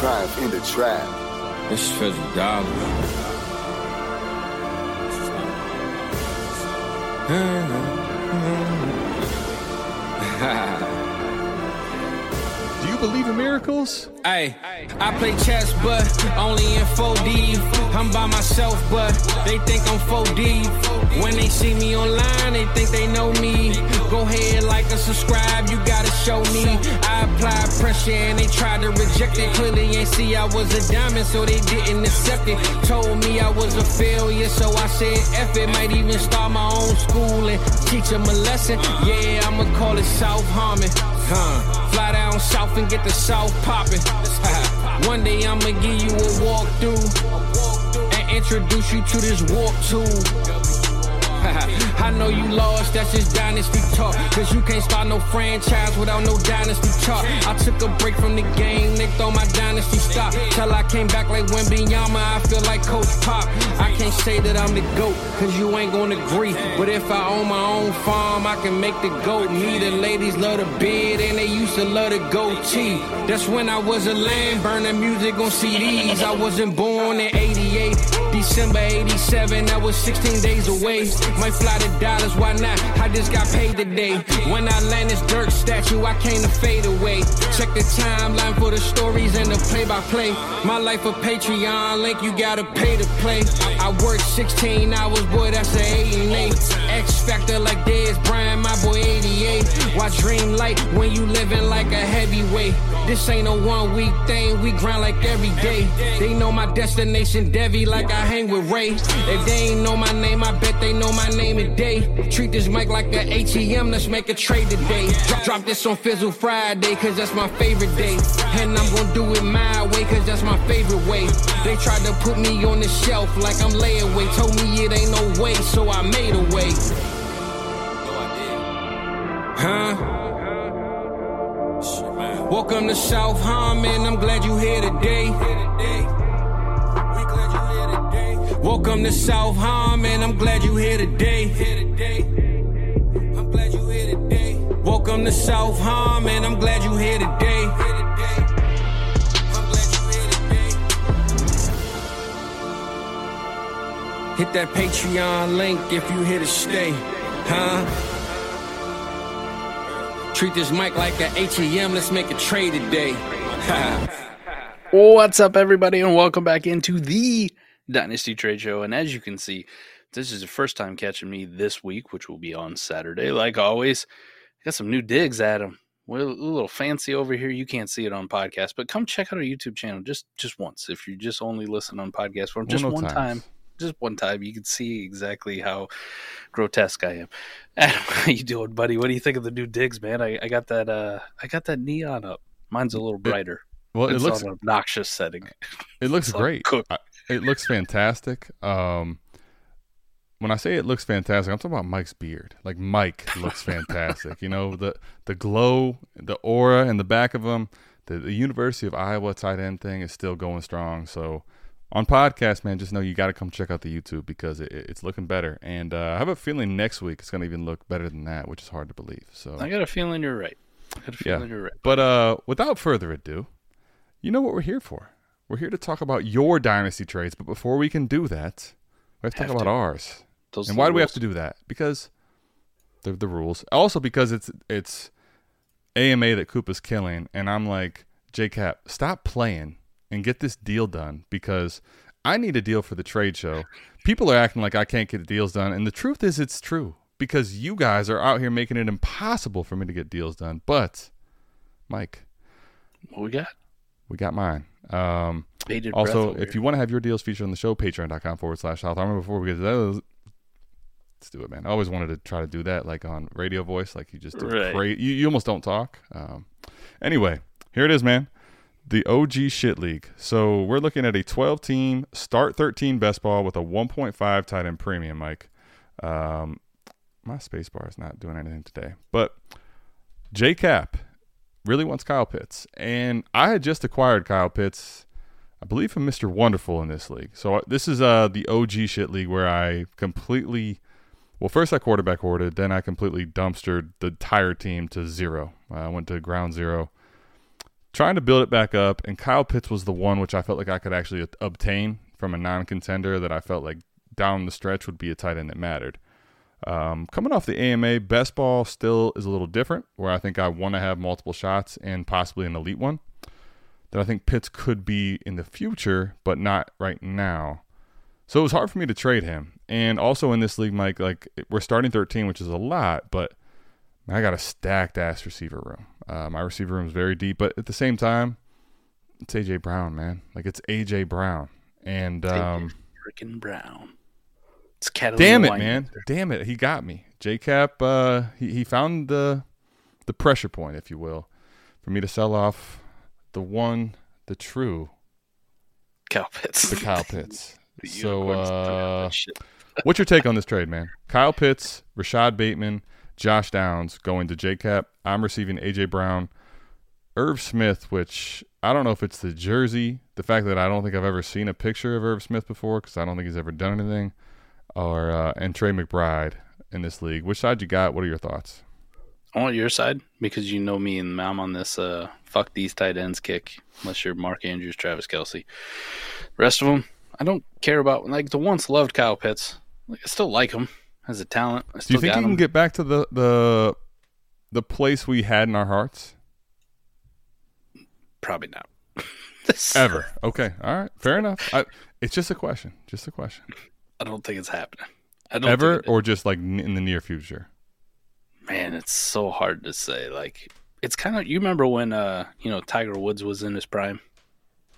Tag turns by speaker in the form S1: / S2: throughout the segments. S1: triumph in the trap.
S2: It's Frederick Dobbins.
S3: Ha ha believe in miracles?
S2: Hey, I play chess, but only in 4D. I'm by myself, but they think I'm 4D. When they see me online, they think they know me. Go ahead, like and subscribe, you gotta show me. I apply pressure and they tried to reject it. Clearly ain't see I was a diamond, so they didn't accept it. Told me I was a failure, so I said F it. Might even start my own school and teach them a lesson. Yeah, I'ma call it self-harming. Huh, fly down south and get the south poppin'. One day I'ma give you a walkthrough and introduce you to this walk too. I know you lost, that's just dynasty talk. Cause you can't start no franchise without no dynasty talk. I took a break from the game, they throw my dynasty stop. Till I came back like Wembanyama, I feel like Coach Pop. I can't say that I'm the GOAT, cause you ain't gonna agree. But if I own my own farm, I can make the GOAT. Me, the ladies love the beard, and they used to love the goatee. That's when I was a lamb, burning music on CDs. I wasn't born in 88, December 87, I was 16 days away. My fly to hundred dollars, why not? I just got paid today. When I land this Dirk statue, I came to fade away. Check the timeline for the stories and the play by play. My life a Patreon link, you gotta pay to play. I work 16 hours, boy, that's a 88. X Factor like Dez Bryant, my boy 88. Why dream light when you living like a heavyweight? This ain't a one week thing, we grind like every day. They know my destination, Devi, like I hang with Ray. If they ain't know my name, I bet they know my name is day. Treat this mic like an ATM, let's make a trade today. Drop, drop this on Fizzle Friday, cause that's my favorite day. And I'm gonna do it my way, cause that's my favorite way. They tried to put me on the shelf like I'm layaway. Told me it ain't no way, so I made a way. Huh? Welcome to South Harmon, I'm glad you are here today. Welcome to South Harmon. and I'm glad you here today. I'm glad you here today. Welcome to South Harm, I'm glad you here today. Hit that Patreon link if you here to stay, huh? Treat this mic like a ATM. Let's make a trade today.
S4: What's up, everybody, and welcome back into the Dynasty Trade Show. And as you can see, this is the first time catching me this week, which will be on Saturday. Like always, I got some new digs at them. We're a little fancy over here. You can't see it on podcast, but come check out our YouTube channel just just once. If you just only listen on podcast form, just one, oh one time, just one time, you can see exactly how grotesque I am. Adam, how you doing, buddy? What do you think of the new digs, man? I, I got that uh I got that neon up. Mine's a little brighter. It, well, it's it looks an obnoxious setting.
S3: It looks great. Cooked. I- it looks fantastic. Um, when I say it looks fantastic, I'm talking about Mike's beard. Like Mike looks fantastic. you know the the glow, the aura in the back of him. The, the University of Iowa tight end thing is still going strong. So on podcast, man, just know you got to come check out the YouTube because it, it's looking better. And uh, I have a feeling next week it's going to even look better than that, which is hard to believe. So
S4: I got a feeling you're right. I got a
S3: feeling yeah. you're right. But uh, without further ado, you know what we're here for. We're here to talk about your dynasty trades, but before we can do that, we have to have talk to. about ours. Those and why do we have to do that? Because the the rules. Also because it's it's AMA that Koopa's killing, and I'm like, JCap, stop playing and get this deal done because I need a deal for the trade show. People are acting like I can't get deals done, and the truth is it's true because you guys are out here making it impossible for me to get deals done. But Mike,
S4: what we got?
S3: we got mine. Um, also, if you want to have your deals featured on the show, patreon.com forward slash South Harmon. Before we get to those, let's do it, man. I always wanted to try to do that, like on radio voice, like you just do right. you, you almost don't talk. Um, anyway, here it is, man. The OG Shit League. So we're looking at a 12 team, start 13 best ball with a 1.5 tight end premium, Mike. Um, my space bar is not doing anything today. But J Cap really wants Kyle Pitts. And I had just acquired Kyle Pitts, I believe, from Mr. Wonderful in this league. So uh, this is uh, the OG shit league where I completely, well, first I quarterback hoarded, then I completely dumpstered the entire team to zero. I went to ground zero, trying to build it back up. And Kyle Pitts was the one which I felt like I could actually uh, obtain from a non contender that I felt like down the stretch would be a tight end that mattered. Um, coming off the AMA, best ball still is a little different, where I think I want to have multiple shots and possibly an elite one that I think Pitts could be in the future, but not right now. So it was hard for me to trade him. And also in this league, Mike, like we're starting 13, which is a lot, but I got a stacked ass receiver room. Uh, my receiver room is very deep, but at the same time, it's AJ Brown, man. Like it's AJ Brown, and um,
S4: freaking Brown.
S3: It's Catalina Damn it, man! Damn it! He got me. JCap. Uh, he he found the the pressure point, if you will, for me to sell off the one, the true
S4: Kyle Pitts.
S3: The Kyle Pitts. the so, uh, what's your take on this trade, man? Kyle Pitts, Rashod Bateman, Josh Downs going to JCap. I'm receiving AJ Brown, Irv Smith, which I don't know if it's the jersey, the fact that I don't think I've ever seen a picture of Irv Smith before because I don't think he's ever done anything or uh, and Trey McBride in this league. Which side you got? What are your thoughts?
S4: I want your side because you know me and I'm on this uh, fuck these tight ends kick. Unless you're Mark Andrews, Travis Kelce, the rest of them I don't care about. Like the once loved Kyle Pitts, like, I still like him as a talent. Do you think he can him.
S3: get back to the the the place we had in our hearts?
S4: Probably not.
S3: Ever. Okay. All right. Fair enough. I, it's just a question. Just a question.
S4: I don't think it's happening. I
S3: don't ever or just like in the near future.
S4: Man, it's so hard to say. Like it's kind of you remember when uh you know Tiger Woods was in his prime,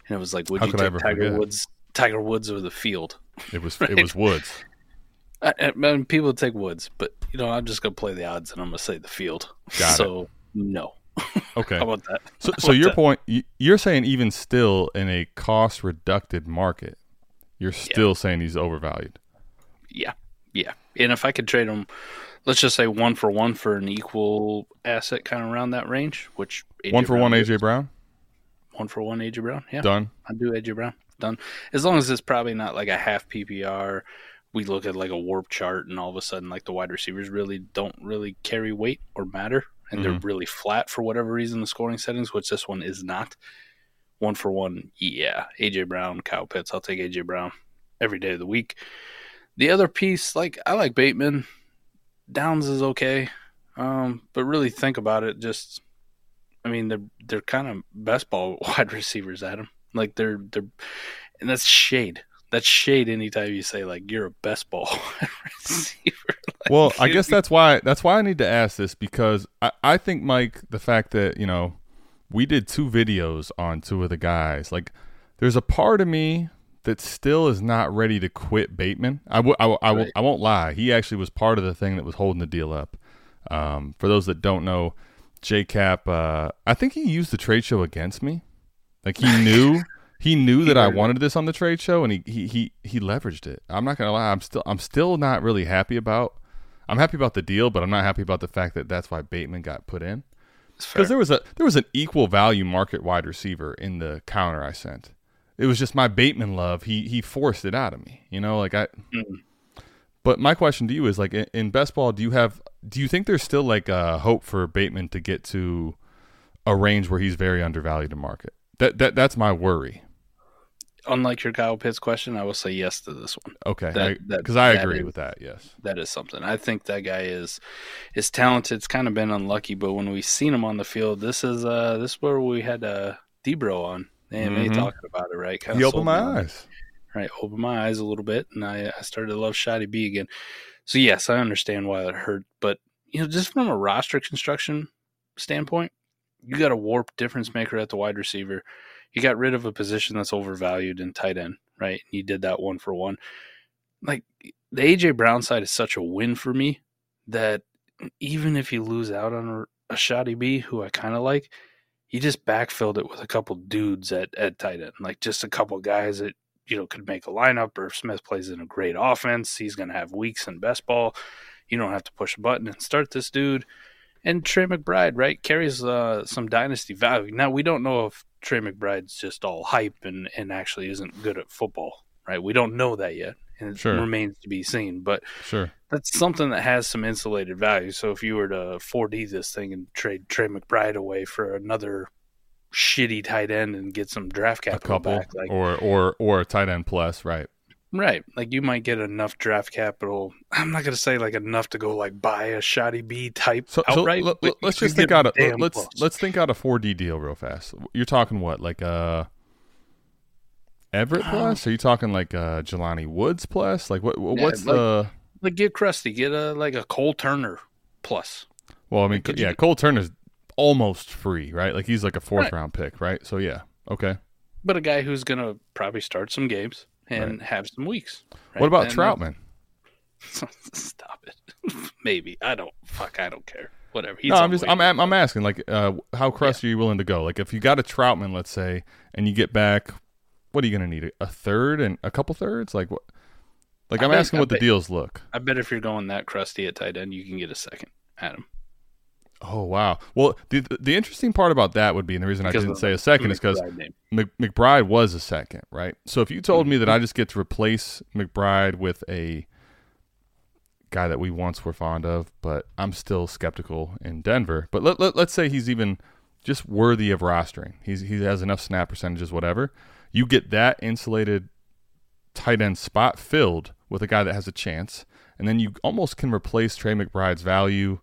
S4: and it was like would How you take Tiger forget? Woods Tiger Woods or the field?
S3: It was right? it was Woods.
S4: I, I mean, people take Woods, but you know I'm just gonna play the odds and I'm gonna say the field. Got so it. no.
S3: Okay. How about that? So, so your that? point, you're saying even still in a cost reduced market, you're still yeah. saying he's overvalued.
S4: Yeah, yeah. And if I could trade him, let's just say one for one for an equal asset, kind of around that range. Which
S3: AJ one for Brown one AJ is. Brown.
S4: One for one AJ Brown. Yeah, done. I do AJ Brown. Done. As long as it's probably not like a half PPR. We look at like a warp chart, and all of a sudden, like the wide receivers really don't really carry weight or matter, and mm-hmm. they're really flat for whatever reason. The scoring settings, which this one is not one for one, yeah. AJ Brown, Kyle Pitts. I'll take AJ Brown every day of the week. The other piece, like I like Bateman. Downs is okay. Um, but really think about it, just I mean they're they're kind of best ball wide receivers at Like they're they're and that's shade. That's shade anytime you say like you're a best ball receiver.
S3: Like, well, I guess that's why that's why I need to ask this because I, I think Mike, the fact that, you know, we did two videos on two of the guys. Like, there's a part of me that still is not ready to quit Bateman. I w- I, w- I, w- right. I won't lie. He actually was part of the thing that was holding the deal up. Um, for those that don't know, JCap, uh, I think he used the trade show against me. Like he knew, he knew that I wanted this on the trade show, and he, he he he leveraged it. I'm not gonna lie. I'm still I'm still not really happy about. I'm happy about the deal, but I'm not happy about the fact that that's why Bateman got put in because there was a there was an equal value market wide receiver in the counter I sent. It was just my Bateman love. He he forced it out of me. You know, like I. Mm-hmm. But my question to you is like in, in best ball, do you have do you think there's still like a hope for Bateman to get to a range where he's very undervalued to market? That that that's my worry
S4: unlike your Kyle Pitts question, I will say yes to this one.
S3: Okay, because I, I, agree with that. Yes,
S4: that is something. I think that guy is is talented. It's kind of been unlucky, but when we've seen him on the field, this is uh this is where we had uh Debro on. And mm-hmm. they talking about it, right?
S3: Kind he opened my eyes.
S4: Right, opened my eyes a little bit, and I, I started to love Shotty B again. So yes, I understand why it hurt, but you know, just from a roster construction standpoint, you got a warp difference maker at the wide receiver he got rid of a position that's overvalued in tight end, right? He did that one for one. Like the AJ Brown side is such a win for me that even if you lose out on a, a shoddy B, who I kind of like, you just backfilled it with a couple dudes at, at tight end, like just a couple guys that you know could make a lineup. Irv Smith plays in a great offense, he's going to have weeks in best ball. You don't have to push a button and start this dude. And Trey McBride, right, carries uh, some dynasty value. Now we don't know if Trey McBride's just all hype and, and actually isn't good at football, right? We don't know that yet, and it sure. remains to be seen. But sure, that's something that has some insulated value. So if you were to 4D this thing and trade Trey McBride away for another shitty tight end and get some draft capital a couple, back, like,
S3: or or or a tight end plus, right?
S4: Right. Like you might get enough draft capital. I'm not going to say like enough to go like buy a shoddy B type so, outright. So let,
S3: us just think out a let's let's think out a 4D deal real fast. You're talking what like uh Everett uh, plus? Are you talking like uh Jelani Woods plus? Like what, what's yeah,
S4: like, the
S3: like
S4: get crusty. get a like a Cole Turner plus.
S3: Well, I mean, like, yeah, you... Cole Turner's almost free, right? Like he's like a fourth right. round pick, right? So yeah, okay.
S4: But a guy who's gonna probably start some games and right. have some weeks.
S3: Right? What about and uh, Trautman?
S4: Stop it. Maybe I don't. Fuck, I don't care. Whatever.
S3: He's no, I'm just I'm, I'm asking like uh, how crusty yeah. are you willing to go? Like if you got a Trautman, let's say, and you get back, what are you going to need? A third and a couple thirds? Like what? Like I'm bet, asking what bet, the deals look.
S4: I bet if you're going that crusty at tight end, you can get a second, Adam.
S3: Oh wow! Well, the the interesting part about that would be, and the reason because I didn't say a second is because McBride was a second, right? So if you told mm-hmm. me that mm-hmm. I just get to replace McBride with a guy that we once were fond of, but I'm still skeptical in Denver. But let, let let's say he's even just worthy of rostering. He's he has enough snap percentages, whatever. You get that insulated tight end spot filled with a guy that has a chance, and then you almost can replace Trey McBride's value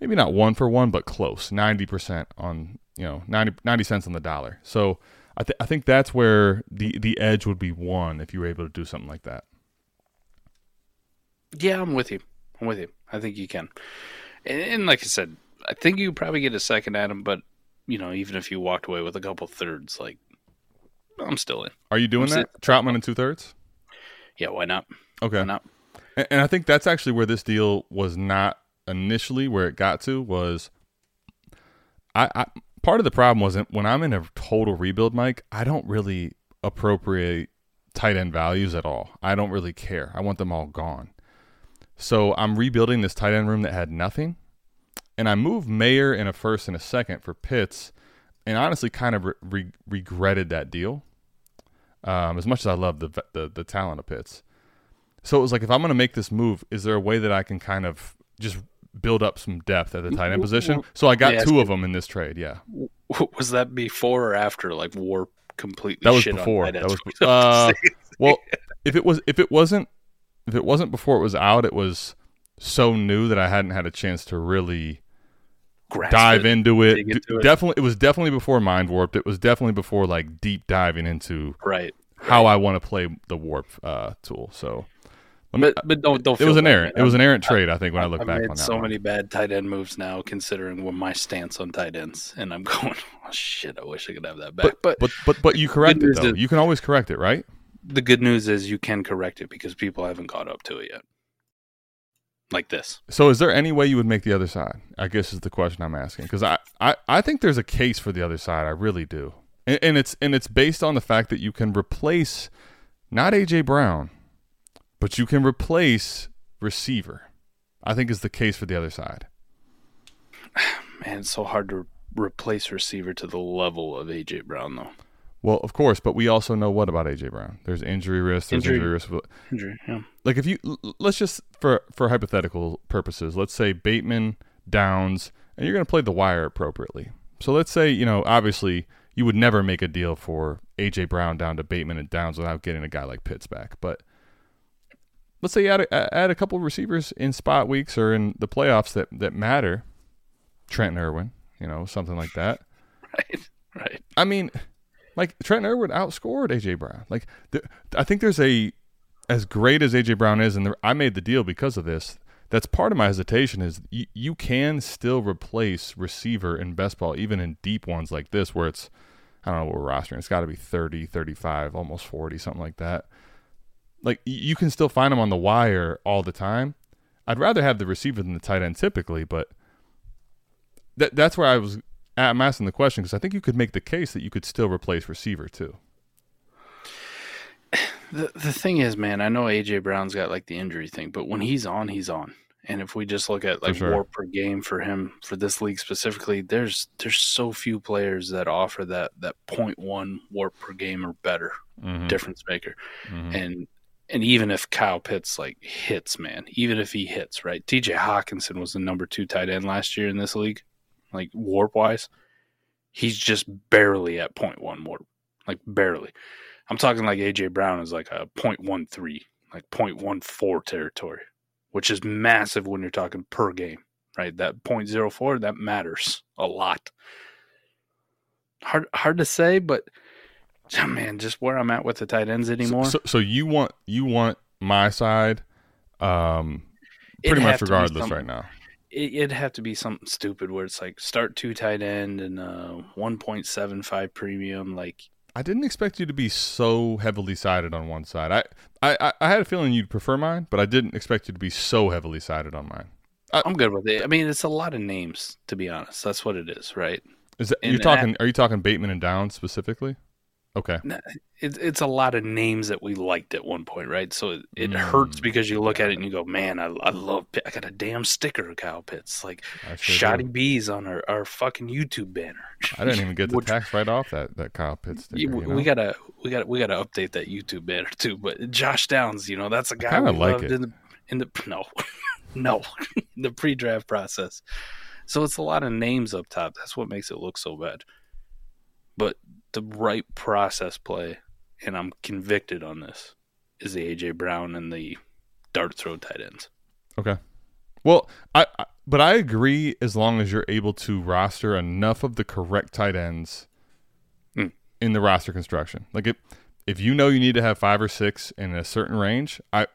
S3: maybe not one for one, but close, 90% on, you know, 90, 90 cents on the dollar. So I, th- I think that's where the, the edge would be won if you were able to do something like that.
S4: Yeah, I'm with you. I'm with you. I think you can. And, and like I said, I think you probably get a second at him, but, you know, even if you walked away with a couple thirds, like, I'm still in.
S3: Are you doing I'm that? Trautman and two thirds?
S4: Yeah, why not?
S3: Okay.
S4: Why
S3: not? And, and I think that's actually where this deal was not initially where it got to was I, I part of the problem wasn't when I'm in a total rebuild, Mike, I don't really appropriate tight end values at all. I don't really care. I want them all gone. So I'm rebuilding this tight end room that had nothing. And I moved Mayer in a first and a second for Pitts and honestly kind of re- re- regretted that deal. Um, as much as I love the, the, the talent of Pitts. So it was like, if I'm going to make this move, is there a way that I can kind of just build up some depth at the mm-hmm. tight end position. So I got yeah, two of them in this trade. Yeah.
S4: Was that before or after like war completely? That
S3: was before.
S4: that
S3: was uh, well. If it was, if it wasn't, if it wasn't before it was out, it was so new that I hadn't had a chance to really Grasp dive it, into, it. into it. definitely, it was definitely before MindWoRPed. It was definitely before like deep diving into
S4: right
S3: how right. I want to play the warp uh, tool. So
S4: but, but don't
S3: don't. It was an errant. It was an errant trade. I think when I, look I've back made on that.
S4: So
S3: one.
S4: many bad tight end moves now, considering what my stance on tight ends, and I'm going, oh, shit. I wish I could have that back. But
S3: but but but, but you correct it though. Is, you can always correct it, right?
S4: The good news is you can correct it because people haven't caught up to it yet. Like this.
S3: So is there any way you would make the other side? I guess is the question I'm asking because I, I I think there's a case for the other side. I really do, and, and it's and it's based on the fact that you can replace not AJ Brown but you can replace receiver. I think is the case for the other side.
S4: Man, it's so hard to replace receiver to the level of AJ Brown though.
S3: Well, of course, but we also know what about AJ Brown? There's injury risk. There's injury, injury risk. Injury, yeah. Like if you let's just for for hypothetical purposes, let's say Bateman, Downs, and you're going to play the wire appropriately. So let's say you know obviously you would never make a deal for AJ Brown down to Bateman and Downs without getting a guy like Pitts back, but let's say add a, add a couple of receivers in spot weeks or in the playoffs that that matter. Trent Irwin, you know, something like that. right, right. I mean, like Trent Irwin outscored AJ Brown. Like the, I think there's a as great as AJ Brown is, and the, I made the deal because of this. That's part of my hesitation is you, you can still replace receiver in best ball, even in deep ones like this, where it's I don't know what we're rostering. It's got to be 30, 35, almost 40, something like that. Like you can still find them on the wire all the time. I'd rather have the receiver than the tight end typically, but that that's where I was. I'm asking the question because I think you could make the case that you could still replace receiver too.
S4: The the thing is, man, I know AJ Brown's got like the injury thing, but when he's on, he's on. And if we just look at like sure. war per game for him for this league specifically, there's there's so few players that offer that that 0.1 warp per game or better mm-hmm. difference maker. Mm-hmm. And and even if Kyle Pitts like hits, man, even if he hits, right? TJ Hockenson was the number two tight end last year in this league, like warp wise. He's just barely at one warp, like barely. I'm talking like AJ Brown is like a point one three, like point one four territory, which is massive when you're talking per game, right? That point zero four that matters a lot. Hard, hard to say, but oh, man, just where I'm at with the tight ends anymore.
S3: So, so, so you want you want my side, um, pretty much regardless right now.
S4: It'd have to be something stupid where it's like start two tight end and uh 1.75 premium. Like
S3: I didn't expect you to be so heavily sided on one side. I, I, I had a feeling you'd prefer mine, but I didn't expect you to be so heavily sided on mine.
S4: I, am good with it. I mean, it's a lot of names to be honest. That's what it is, right?
S3: Is that, you're talking? are you talking Bateman and Downs specifically? Okay. It,
S4: it's a lot of names that we liked at one point, right? So it, it mm. hurts hmm. because you look at it and you go, man, I, I love, I got a damn sticker of Kyle pits, like sure shoddy do. bees on our, our fucking YouTube banner.
S3: I didn't even get the Which, tax right off that, that Kyle Pitts sticker. You, you
S4: know? We gotta, we gotta, we gotta update that YouTube banner too. But Josh Downs, you know, that's a guy I like loved it. in the, in the, no, no, the pre-draft process. So it's a lot of names up top. That's what makes it look so bad. But the right process play, and I'm convicted on this, is the AJ Brown and the dart throw tight ends.
S3: Okay. Well, I, I but I agree as long as you're able to roster enough of the correct tight ends mm. in the roster construction. Like if if you know you need to have five or six in a certain range, I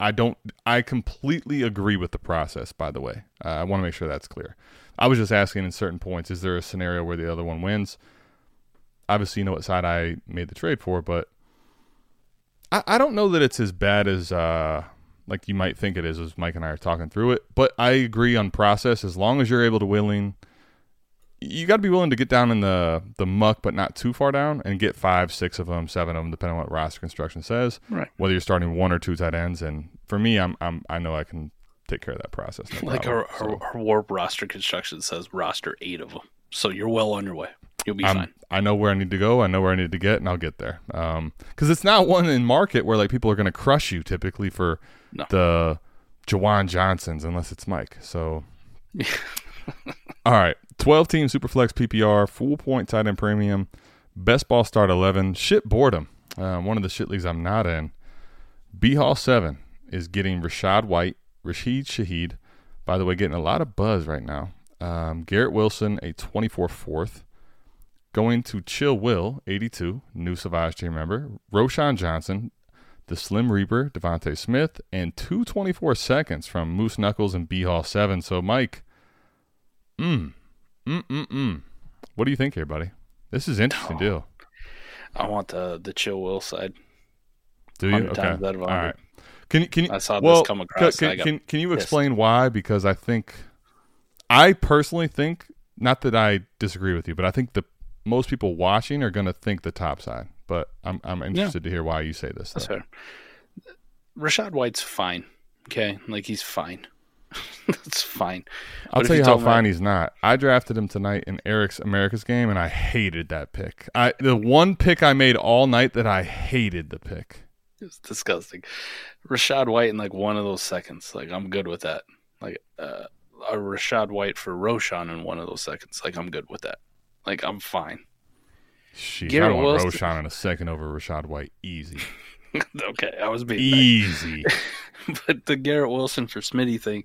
S3: I don't I completely agree with the process. By the way, uh, I want to make sure that's clear. I was just asking in certain points, is there a scenario where the other one wins? obviously you know what side I made the trade for, but I, I don't know that it's as bad as uh, like you might think it is as Mike and I are talking through it. But I agree on process. As long as you're able to willing, you got to be willing to get down in the the muck, but not too far down, and get five, six of them, seven of them, depending on what roster construction says. Right. Whether you're starting one or two tight ends, and for me, I'm, I'm i know I can take care of that process.
S4: No like problem, our, so. our warp roster construction says roster eight of them, so you're well on your way. You'll be
S3: I'm, fine. I know where I need to go. I know where I need to get, and I'll get there. Because um, it's not one in market where like people are going to crush you typically for no. the Juwan Johnsons unless it's Mike. So, all right, twelve team superflex PPR, full point tight end premium, best ball start eleven. Shit boredom. Uh, one of the shit leagues I'm not in. B Hall seven is getting Rachaad White, Rashid Shaheed. By the way, getting a lot of buzz right now. Um, Garrett Wilson, a 24 fourth going to Chill Will, 82, new Savage team member, Roschon Johnson, the Slim Reaper, DeVonta Smith, and 224 seconds from Moose Knuckles and B Hall 7. So, Mike, mm, mm, mm, mm. What do you think here, buddy? This is interesting oh, deal.
S4: I want the the Chill Will side.
S3: Do you? Okay. All right. Can you, can you, I
S4: saw well, this come across.
S3: Can, can, can, can you explain pissed. why? Because I think, I personally think, not that I disagree with you, but I think the most people watching are going to think the top side. But I'm I'm interested yeah. to hear why you say this. That's fair.
S4: Rachaad White's fine. Okay, like he's fine. That's fine.
S3: I'll tell you, how fine he's not. I drafted him tonight in Eric's America's game, and I hated that pick. I the one pick I made all night that I hated the pick.
S4: It's disgusting. Rachaad White in like one of those seconds. Like I'm good with that. Like uh, a Rachaad White for Roschon in one of those seconds. Like I'm good with that. Like I'm fine.
S3: Sheesh, Garrett I want Wilson. in a second over Rachaad White. Easy.
S4: okay, I was being
S3: easy.
S4: but the Garrett Wilson for Smitty thing,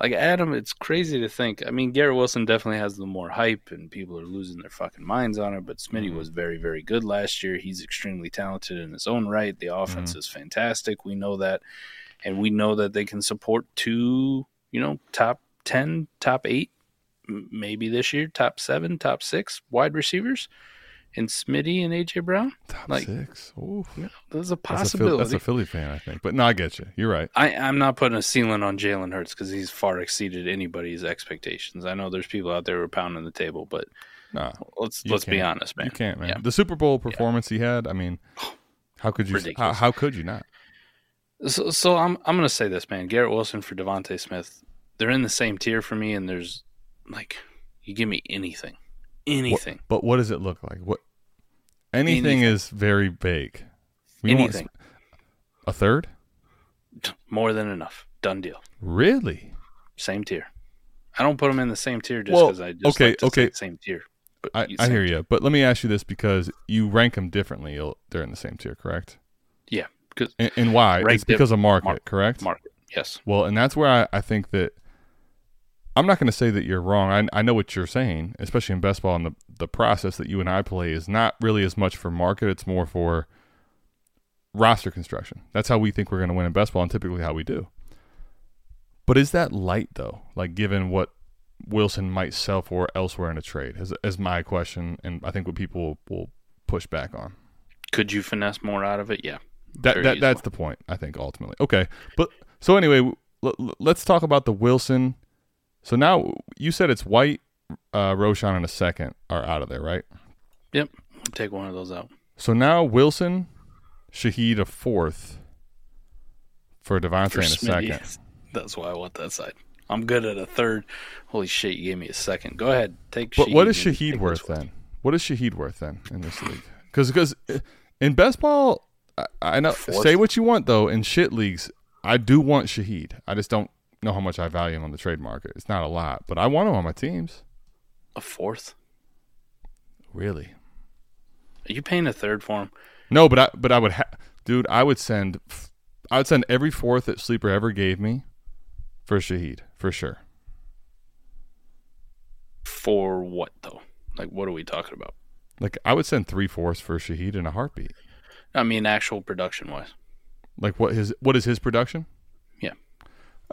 S4: like Adam, it's crazy to think. I mean, Garrett Wilson definitely has the more hype, and people are losing their fucking minds on it. But Smitty mm-hmm. was very, very good last year. He's extremely talented in his own right. The mm-hmm. offense mm-hmm. is fantastic. We know that, and we know that they can support two, you know, top ten, top eight maybe this year, top seven, top six wide receivers, and Smitty and AJ Brown.
S3: Top like, six. Oof.
S4: there's a possibility.
S3: That's a, Philly, that's a, Philly, fan, I think. But no, I get you. You're right.
S4: I, am not putting a ceiling on Jalen Hurts because he's far exceeded anybody's expectations. I know there's people out there who are pounding the table, but nah, let's let's be honest, man.
S3: You can't, man. Yeah. The Super Bowl performance yeah. he had. I mean, how could you? How, how, could you not?
S4: So, so I'm I'm gonna say this, man. Garrett Wilson for DeVonta Smith. They're in the same tier for me, and there's like you give me anything, anything.
S3: What, but what does it look like? What anything, anything. is very vague.
S4: We anything.
S3: a third?
S4: More than enough. Done deal.
S3: Really?
S4: Same tier. I don't put them in the same tier just because well, I just okay, like okay. same tier.
S3: I, I hear you, but let me ask you this because you rank them differently. They're in the same tier, correct?
S4: Yeah.
S3: And, and, why? It's because of market, market, correct?
S4: Market, yes.
S3: Well, and that's where I, I think that I'm not going to say that you're wrong. I, I know what you're saying, especially in best ball and the, the process that you and I play is not really as much for market. It's more for roster construction. That's how we think we're going to win in best ball and typically how we do. But is that light though? Like given what Wilson might sell for elsewhere in a trade is, is my question. And I think what people will, will push back on.
S4: Could you finesse more out of it? Yeah.
S3: That, that that's the point, I think, ultimately. Okay. But so anyway, let's talk about the Wilson so now you said it's White, uh, Roschon, and a second are out of there, right?
S4: Yep. Take one of those out.
S3: So now Wilson, Shaheed a fourth for DeVonta for in a Smitty. second.
S4: That's why I want that side. I'm good at a third. Holy shit, you gave me a second. Go ahead, take.
S3: But Shaheed what is Shaheed worth then? What is Shaheed worth then in this league? Because because uh, in best ball, I, I know. Fourth. Say what you want though. In shit leagues, I do want Shahid. I just don't know how much I value him on the trade market. It's not a lot, but I want him on my teams.
S4: A fourth?
S3: Really?
S4: Are you paying a third for him?
S3: No, but I but I would ha- dude, I would send I would send every fourth that Sleeper ever gave me for Shaheed, for sure.
S4: For what though? Like what are we talking about?
S3: Like I would send three fourths for Shaheed in a heartbeat. I
S4: mean actual production wise.
S3: Like what his what is his production?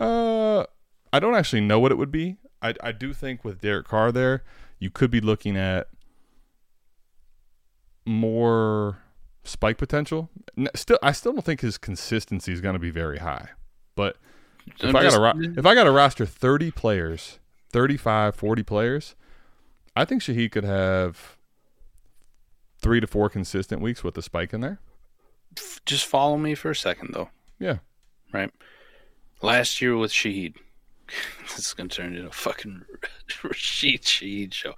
S3: Uh, I don't actually know what it would be. I, I do think with Derek Carr there, you could be looking at more spike potential. Still, I still don't think his consistency is going to be very high. But if I'm i got a if I got a roster thirty players, 35, 40 players, I think Shaheed could have three to four consistent weeks with a spike in there.
S4: Just follow me for a second, though.
S3: Yeah.
S4: Right. Last year with Shaheed. this is going to turn into a fucking Rashid Shaheed show.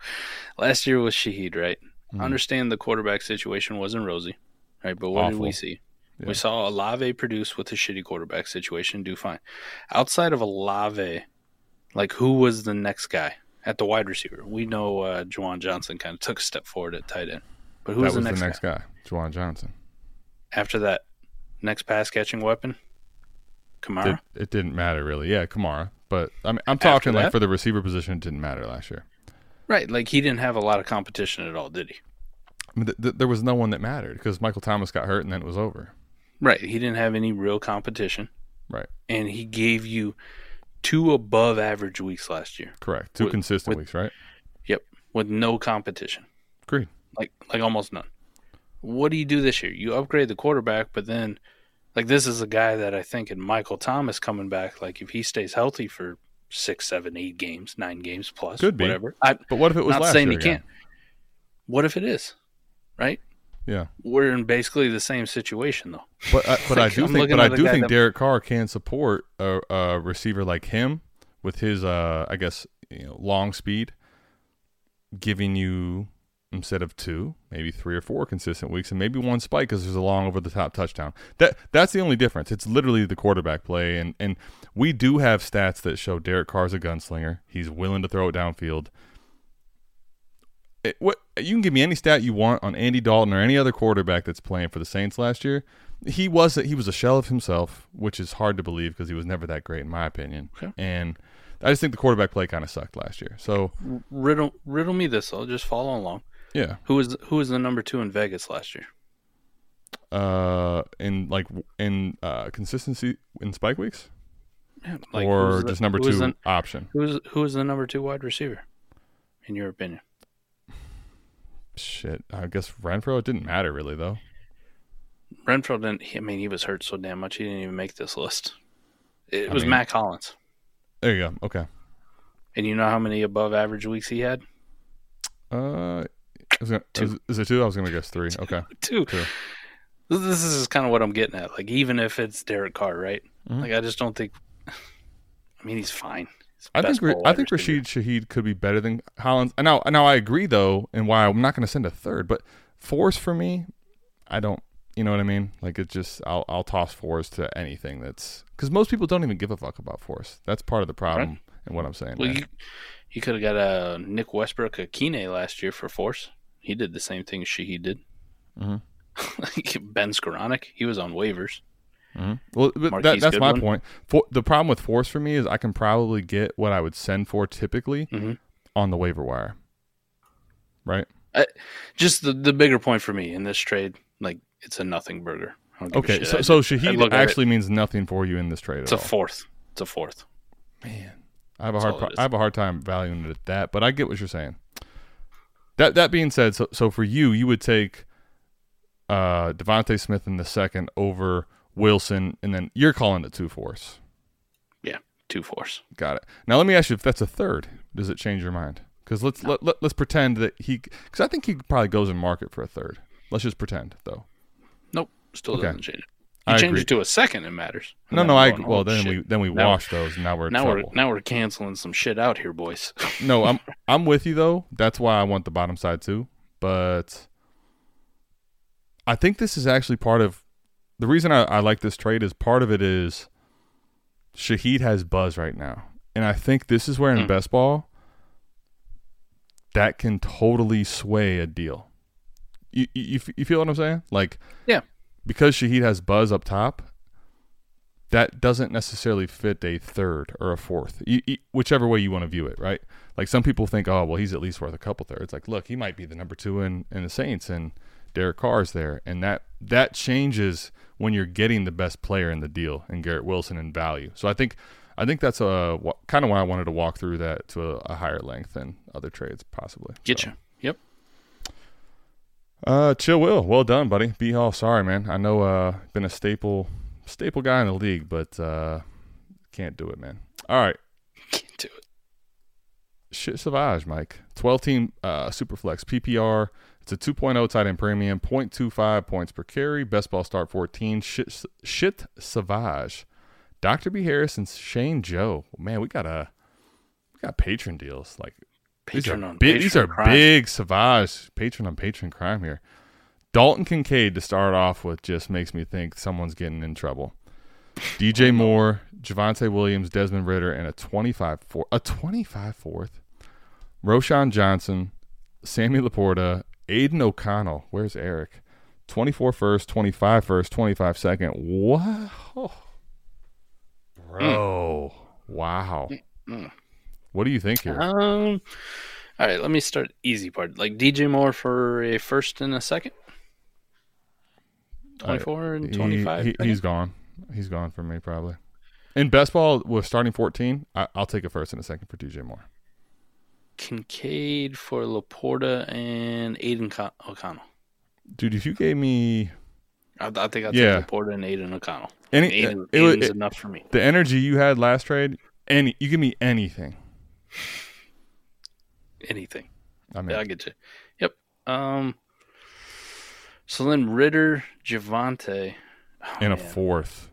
S4: Last year with Shaheed, right? Mm-hmm. I understand the quarterback situation wasn't rosy, right? But what Awful. did we see? Yeah. We saw Olave produce with a shitty quarterback situation do fine. Outside of Olave, like who was the next guy at the wide receiver? We know uh, Juwan Johnson kind of took a step forward at tight end, but who was, was the next, the next guy? guy?
S3: Juwan Johnson.
S4: After that, next pass catching weapon Kamara.
S3: It, it, didn't matter really. Yeah, Kamara. But I mean, I'm talking that, like for the receiver position, it didn't matter last year.
S4: Right. Like he didn't have a lot of competition at all, did he?
S3: I mean, th- th- there was no one that mattered because Michael Thomas got hurt and then it was over.
S4: Right. He didn't have any real competition.
S3: Right.
S4: And he gave you two above average weeks last year.
S3: Correct. Two with, consistent with, weeks, right?
S4: Yep. With no competition.
S3: Agreed.
S4: Like like almost none. What do you do this year? You upgrade the quarterback, but then like this is a guy that I think in Michael Thomas coming back, like if he stays healthy for six, seven, eight games, nine games plus, could be whatever.
S3: I, but what if it was not saying he again? can't?
S4: What if it is? Right?
S3: Yeah,
S4: we're in basically the same situation though.
S3: But uh, I, but like, I do I'm think, but I do think that... Derek Carr can support a, a, receiver like him with his, uh, I guess, you know, long speed, giving you instead of two, maybe three or four consistent weeks, and maybe one spike because there's a long over the top touchdown. That that's the only difference. It's literally the quarterback play, and and we do have stats that show Derek Carr's a gunslinger. He's willing to throw it downfield. It, what you can give me any stat you want on Andy Dalton or any other quarterback that's playing for the Saints last year. He was that he was a shell of himself, which is hard to believe because he was never that great in my opinion. Okay. And I just think the quarterback play kind of sucked last year. So
S4: riddle riddle me this. I'll just follow along
S3: yeah.
S4: Who was who was the number two in Vegas last year?
S3: Uh, in like in uh consistency in spike weeks, yeah, like or the, just number
S4: two
S3: the, option.
S4: Who's who is the number two wide receiver, in your opinion?
S3: Shit, I guess Renfrow. It didn't matter really though.
S4: Renfrow didn't. I mean, he was hurt so damn much he didn't even make this list. It I was mean, Mack Hollins.
S3: There you go. Okay.
S4: And you know how many above average weeks he had?
S3: Uh, Gonna, two. Is, it two? I was going to guess three. Okay. two. two. This
S4: is kind of what I'm getting at. Like, even if it's Derek Carr, right? Mm-hmm. Like, I just don't think. I mean, he's fine.
S3: He's I think I think Rashid Shaheed could be better than Hollins. Now, now I agree though, and why I'm not going to send a third, but fours for me, I don't. You know what I mean? Like it's just I'll I'll toss fours to anything that's because most people don't even give a fuck about fours. That's part of the problem right. and what I'm saying. Well, you,
S4: you could have got a uh, Nick Westbrook-Ikhine last year for force he did the same thing Sheehy did. Mm-hmm. ben Skowronek, he was on waivers. Mm-hmm.
S3: Well, that, that's my point. For, the problem with force for me is I can probably get what I would send for typically mm-hmm. on the waiver wire, right? I,
S4: just the, the bigger point for me in this trade, like it's a nothing burger.
S3: Okay, so, so Shaheed actually means nothing for you in this trade.
S4: It's
S3: a all.
S4: fourth. It's a fourth.
S3: Man, I have a that's hard pro- I have a hard time valuing it at that, but I get what you're saying. That that being said, so so for you, you would take uh DeVonta Smith in the second over Wilson, and then you're calling it two fours.
S4: Yeah, two fours.
S3: Got it. Now let me ask you if that's a third. Does it change your mind? Because let's no. let, let us pretend that he because I think he probably goes in market for a third. Let's just pretend though.
S4: Nope, still okay. doesn't change. You I change agree. it to a second, it matters.
S3: no, no, I well then shit. we then we now, wash those. Now we're now we're
S4: now we're canceling some shit out here, boys.
S3: no, I'm I'm with you though. That's why I want the bottom side too. But I think this is actually part of the reason I, I like this trade is part of it is Shaheed has buzz right now, and I think this is where in mm. best ball that can totally sway a deal. You, you, you feel what I'm saying? Like,
S4: yeah,
S3: because Shaheed has Buzz up top, that doesn't necessarily fit a third or a fourth, you, you, whichever way you want to view it, right? Like some people think, oh, well, he's at least worth a couple thirds. Like, look, he might be the number two in, in the Saints, and Derek Carr's there, and that that changes when you're getting the best player in the deal and Garrett Wilson in value. So I think I think that's a uh, kind of why I wanted to walk through that to a, a higher length than other trades possibly.
S4: Getcha. so. Yep.
S3: Uh, Chill Will, well done, buddy. B Hall, sorry, man. I know uh been a staple staple guy in the league, but uh can't do it, man. All right.
S4: Can't do it.
S3: Shit Savage, Mike. 12 team uh, Superflex PPR. It's a 2.0 tight end premium, 0.25 points per carry, best ball start 14. Shit, shit Savage. Dr. B. Harris and Shane Joe. Man, we got a we got patron deals. Like Patron these are, on big, these are crime. big savage patron on patron crime here. Dalton Kincaid to start off with just makes me think someone's getting in trouble. DJ Moore, Javonte Williams, Desmond Ridder, and a 25 four, a 25 fourth. Roschon Johnson, Sammy Laporta, Aidan O'Connell. Where's Eric? 24 first, 25 first, 25 second. Wow. Bro. Mm. Wow. Mm. mm. What do you think here? Um,
S4: all right, let me start easy part. Like DJ Moore for a first and a second. Twenty four and twenty five. He,
S3: has gone. He's gone for me probably. In best ball with starting fourteen, I, will take a first and a second for DJ Moore.
S4: Kincaid for Laporta and Aidan Con- O'Connell.
S3: Dude, if you gave
S4: me I, I, think I'd yeah. Laporta and Aidan O'Connell. Any, Aidan, it, Aidan's it, enough for me.
S3: The energy you had last trade, any you give me anything,
S4: anything. I mean, i get you. Yep. Um. So then Ridder, Javonte,
S3: oh, in a fourth.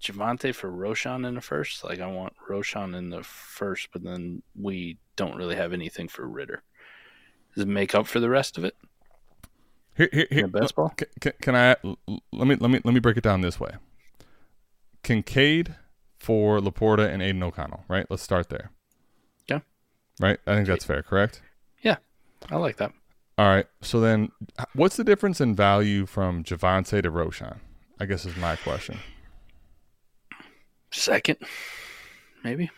S4: Javonte for Roschon in the first. Like I want Roschon in the first, but then we don't really have anything for Ridder. Does it make up for the rest of it?
S3: Here, here, here best ball. Can, can I let me let me let me break it down this way? Kincaid for Laporta and Aidan O'Connell. Right. Let's start there. Right? I think that's fair, correct?
S4: Yeah. I like that.
S3: All right. So then what's the difference in value from Javonte to Roschon? I guess is my question.
S4: Second, maybe.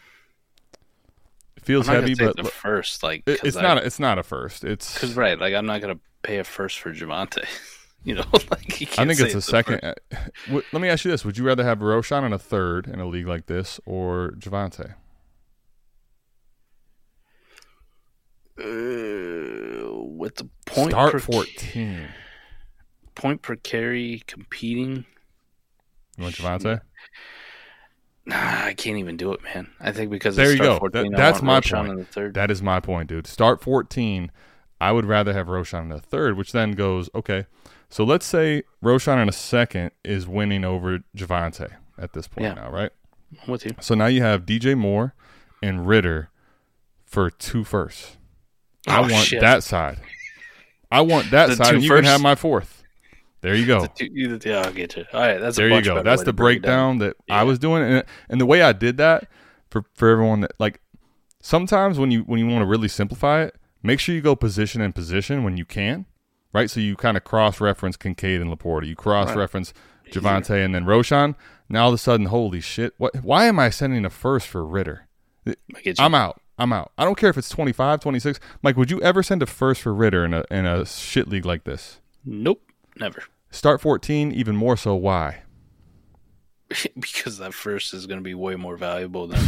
S3: It feels heavy, but
S4: look, first, like
S3: it's I, not. A, it's not a first. It's
S4: because right. Like I'm not gonna pay a first for Javonte. you know, like
S3: I think it's a second. Uh, let me ask you this: Would you rather have Roschon in a third in a league like this, or Javonte?
S4: Uh, with the point
S3: Start per 14.
S4: per carry competing.
S3: You want Javonte?
S4: Nah, I can't even do it, man. I think because
S3: there you go. 14, that, that's my Roschon point. That is my point, dude. Start fourteen. I would rather have Roschon in the third, which then goes okay. So let's say Roschon in a second is winning over Javonte at this point yeah. now, right?
S4: I'm with you.
S3: So now you have DJ Moore and Ridder for two firsts. I oh, want shit. that side. I want that the side. And you first... can have my fourth. There you go. Two,
S4: yeah, I'll get you. All right, that's
S3: there you go. That's the breakdown that yeah. I was doing, and and the way I did that for for everyone that like sometimes when you when you want to really simplify it, make sure you go position and position when you can, right? So you kind of cross reference Kincaid and Laporta. You cross reference right. Javonte and then Roschon. Now all of a sudden, holy shit! What? Why am I sending a first for Ridder? I'm out. I'm out. I don't care if it's 25, 26. Mike, would you ever send a first for Ridder in a in a shit league like this?
S4: Nope, never.
S3: Start 14, even more so. Why?
S4: because that first is going to be way more valuable than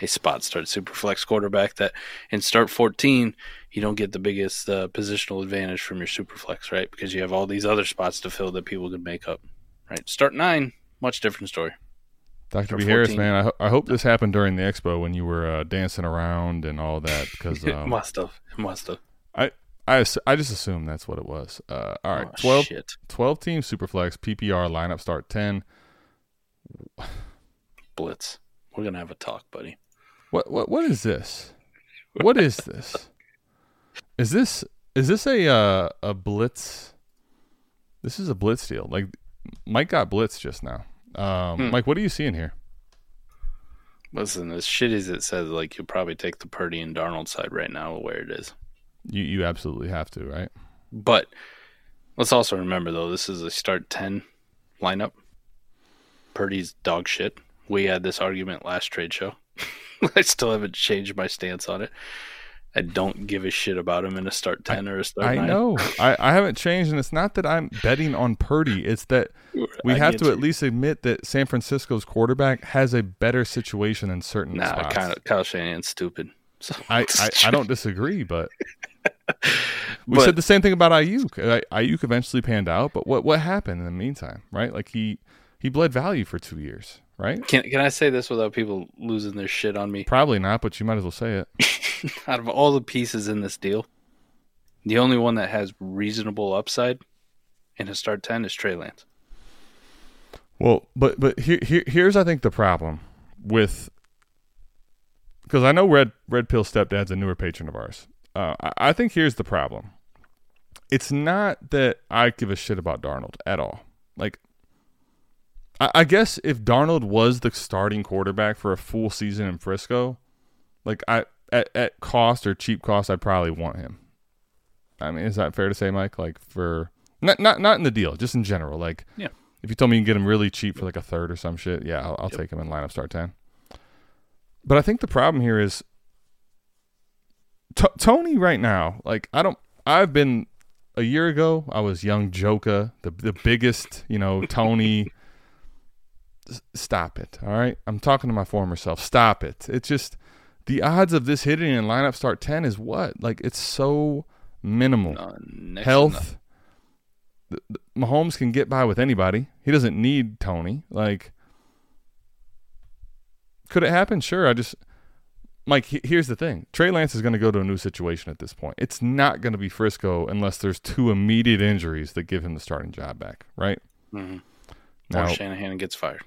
S4: a spot start super flex quarterback that in start 14 you don't get the biggest uh, positional advantage from your super flex right because you have all these other spots to fill that people can make up right start 9 much different story
S3: Dr. B. Harris, man, I, ho- I hope this happened during the expo when you were uh, dancing around and all that because
S4: um, must have, must have.
S3: I, I, I just assume that's what it was. Uh, all right, oh, 12, 12 team superflex PPR lineup start ten.
S4: Blitz. We're gonna have a talk, buddy.
S3: What what what is this? What is this? Is this is this a uh, a blitz? This is a blitz deal. Like Mike got blitz just now. Um, hmm. Mike, what are you seeing here?
S4: Listen, as shitty as it says, like you'll probably take the Purdy and Darnold side right now where it is.
S3: You you absolutely have to, right?
S4: But let's also remember though, this is a start ten lineup. Purdy's dog shit. We had this argument last trade show. I still haven't changed my stance on it. I don't give a shit about him in a start ten I, or
S3: a start.
S4: I
S3: nine. know. I, I haven't changed, and it's not that I'm betting on Purdy. It's that we I have to you. at least admit that San Francisco's quarterback has a better situation in certain. Nah, spots. Kyle,
S4: Kyle Shanahan's stupid.
S3: So I, I, I, don't disagree, but we but, said the same thing about Aiyuk. Aiyuk eventually panned out, but what what happened in the meantime, right? Like he he bled value for two years right?
S4: Can can I say this without people losing their shit on me?
S3: Probably not, but you might as well say
S4: it. Out of all the pieces in this deal, the only one that has reasonable upside in a start ten is Trey Lance.
S3: Well, but but here, here here's I think the problem with because I know Red Red Pill Stepdad's a newer patron of ours. Uh, I, I think here's the problem. It's not that I give a shit about Darnold at all. Like I, I guess if Darnold was the starting quarterback for a full season in Frisco, like I at, at cost or cheap cost, I'd probably want him. I mean, is that fair to say, Mike? Like for not not not in the deal, just in general. Like
S4: yeah,
S3: if you told me you can get him really cheap for like a third or some shit, yeah, I'll, I'll yep. take him in lineup start ten. But I think the problem here is t- Toney right now. Like I don't. I've been a year ago. I was young Joka, the the biggest you know Toney stop it. All right. I'm talking to my former self. Stop it. It's just the odds of this hitting in lineup start 10 is what? Like it's so minimal. None, Health. The, the, Mahomes can get by with anybody. He doesn't need Toney. Like, could it happen? Sure. I just, Mike, he, here's the thing Trey Lance is going to go to a new situation at this point. It's not going to be Frisco unless there's two immediate injuries that give him the starting job back, right?
S4: Mm-hmm. Now, or Shanahan gets fired.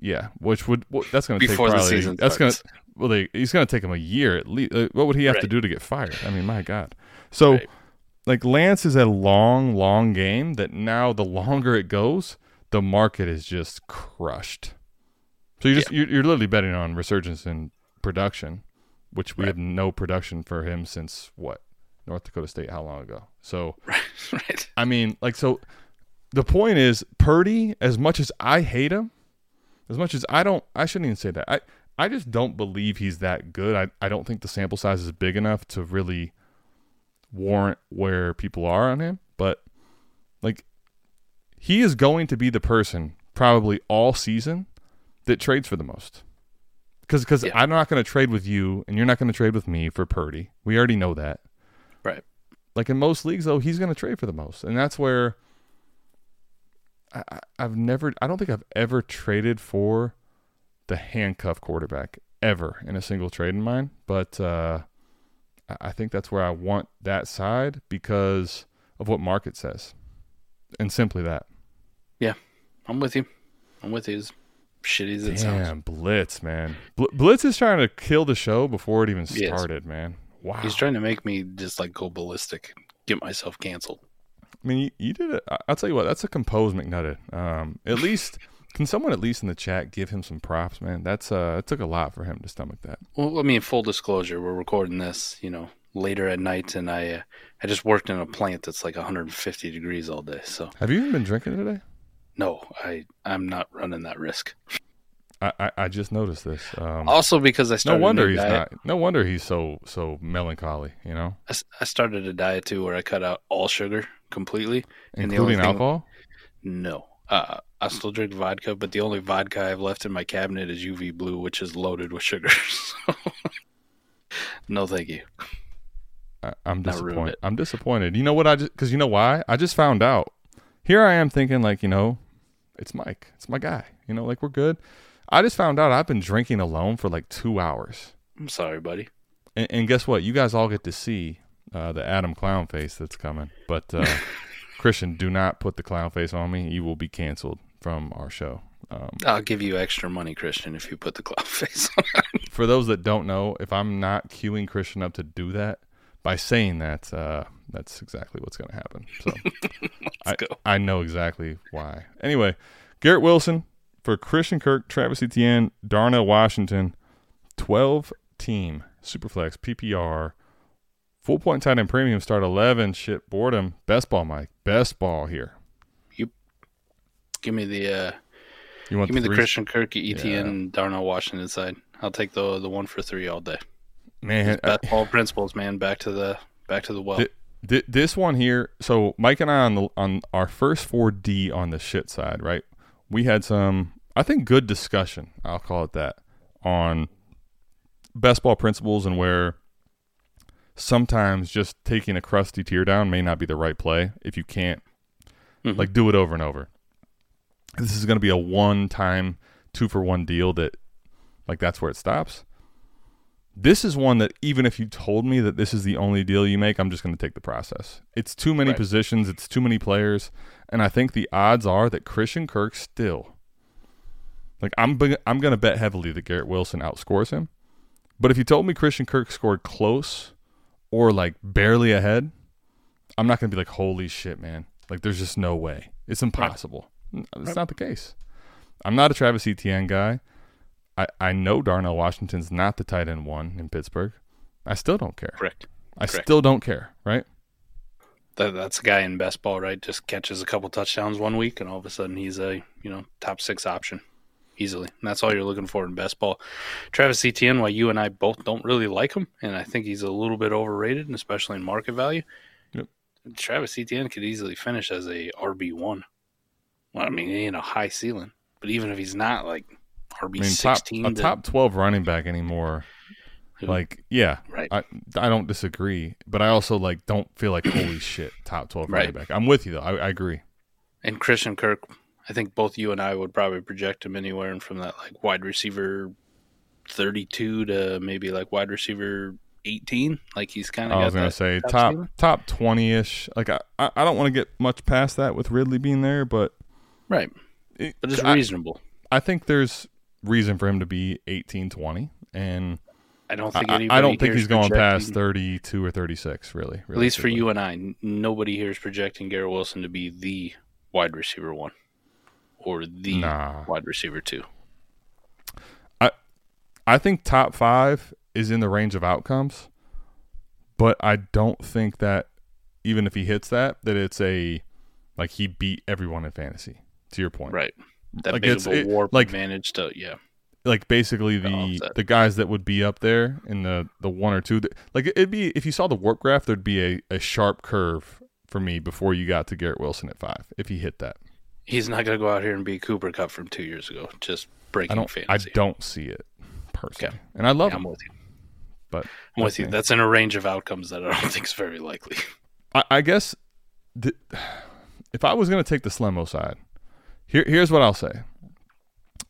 S3: Yeah, which would that's going to take probably that's going to well, they, he's going to take him a year at least. Uh, what would he have right. to do to get fired? I mean, my God. So, right. like Lance is a long, long game that now the longer it goes, the market is just crushed. So you just yeah. you're, you're, literally betting on resurgence in production, which we right. no production for him since what North Dakota State? How long ago? So, right. I mean, like so. The point is, Purdy, as much as I hate him, as much as I don't, I shouldn't even say that. I, I just don't believe he's that good. I, I don't think the sample size is big enough to really warrant where people are on him. But like, he is going to be the person probably all season that trades for the most. Because because yeah. I'm not going to trade with you, and you're not going to trade with me for Purdy. We already know that.
S4: Right.
S3: Like in most leagues, though, he's going to trade for the most, and that's where I, have never, I don't think I've ever traded for the handcuff quarterback ever in a single trade in mine. But uh, I think that's where I want that side because of what market says, and simply that.
S4: Yeah, I'm with you. I'm with you. As shitty as it Damn, sounds.
S3: Damn, Blitz, man. Bl- Blitz is trying to kill the show before it even started, man.
S4: Wow. He's trying to make me just like go ballistic, get myself canceled.
S3: I mean, you, you did it. I'll tell you what, that's a composed McNutted. Um, at least, can someone at least in the chat give him some props, man? That's uh, it took a lot for him to stomach that.
S4: Well, I mean, full disclosure, we're recording this, you know, later at night, and I, uh, I just worked in a plant that's like 150 degrees all day. So,
S3: have you even been drinking today?
S4: No, I, I'm not running that risk.
S3: I, I, just noticed this. Um,
S4: also, because I started no wonder
S3: he's
S4: diet. not.
S3: No wonder he's so so melancholy. You know, I,
S4: I started a diet too, where I cut out all sugar completely.
S3: Including alcohol? No. Uh,
S4: I still drink vodka, but the only vodka I've left in my cabinet is UV Blue, which is loaded with sugar. So no, thank you.
S3: I, am disappointed. I'm disappointed. You know what? I just because you know why? I just found out. Here I am thinking like you know, it's Mike. It's my guy. You know, like we're good. I just found out I've been drinking alone for like two hours.
S4: I'm sorry, buddy.
S3: And, and guess what? You guys all get to see uh, the Adam Clown face that's coming. But uh, Christian, do not put the clown face on me. You will be canceled from our show.
S4: Um, I'll give you extra money, Christian, if you put the clown face on.
S3: for those that don't know, if I'm not queuing Christian up to do that by saying that, uh, that's exactly what's going to happen. So I, go. I know exactly why. Anyway, Garrett Wilson for Christian Kirk, Travis Etienne, Darnell Washington, 12 team Superflex PPR Full point tight end premium start 11. Shit, boredom. Best ball, Mike. Best ball here.
S4: You give me the. uh you want Give the me the Christian Kirk, ETN, yeah. Darnell Washington side. I'll take the the one for three all day. Man, best ball principles, man. Back to the back to the well. Th-
S3: th- this one here. So Mike and I on the, on our first four D on the shit side, right? We had some, I think, good discussion. I'll call it that on best ball principles and where sometimes just taking a crusty tear down may not be the right play if you can't mm-hmm. like do it over and over. This is going to be a one time, two for one deal that like that's where it stops. This is one that even if you told me that this is the only deal you make, I'm just going to take the process. It's too many right. positions, it's too many players, and I think the odds are that Christian Kirk still like I'm I'm going to bet heavily that Garrett Wilson outscores him. But if you told me Christian Kirk scored close or like barely ahead, I'm not going to be like, holy shit, man. Like, there's just no way. It's impossible. Right. It's right. not the case. I'm not a Travis Etienne guy. I, I know Darnell Washington's not the tight end one in Pittsburgh. I still don't care.
S4: Correct.
S3: I
S4: Correct.
S3: still don't care, right?
S4: That, that's a guy in best ball, right? Just catches a couple touchdowns one week, and all of a sudden he's a you know top six option easily. And that's all you're looking for in best ball. Travis Etienne, why you and I both don't really like him, and I think he's a little bit overrated, and especially in market value. Yep. Travis Etienne could easily finish as a RB one. Well, I mean, he ain't a high ceiling, but even if he's not like RB I mean,
S3: sixteen,
S4: top,
S3: to... a top twelve running back anymore. Like, yeah, right. I, I don't disagree, but I also like don't feel like holy shit, top twelve right. running back. I'm with you though. I, I agree.
S4: And Christian Kirk I think both you and I would probably project him anywhere from that like wide receiver 32 to maybe like wide receiver 18 like he's kind of
S3: i was gonna say top top 20ish like i i don't want to get much past that with ridley being there but
S4: right it, but it's reasonable
S3: i think there's reason for him to be 18 20 and
S4: i don't think I,
S3: I don't think he's going past 32 or 36 really,
S4: really at least for you and i nobody here is projecting garrett wilson to be the wide receiver one or the nah. wide receiver
S3: two? I I think top five is in the range of outcomes, but I don't think that even if he hits that, that it's a like he beat everyone in fantasy. To your point,
S4: right?
S3: That like it's, it, warp like,
S4: advantage
S3: to
S4: yeah.
S3: Like basically the the guys that would be up there in the the one or two, that, like it'd be if you saw the warp graph, there'd be a, a sharp curve for me before you got to Garrett Wilson at five if he hit that
S4: he's not going to go out here and be Cooper Kupp from two years ago. Just breaking
S3: I don't,
S4: fantasy.
S3: I don't see it personally, okay. and I love yeah, him. I'm with you. But
S4: I'm with you. That's in a range of outcomes that I don't think is very likely.
S3: I, I guess the, if I was going to take the Slimo side, here, here's what I'll say.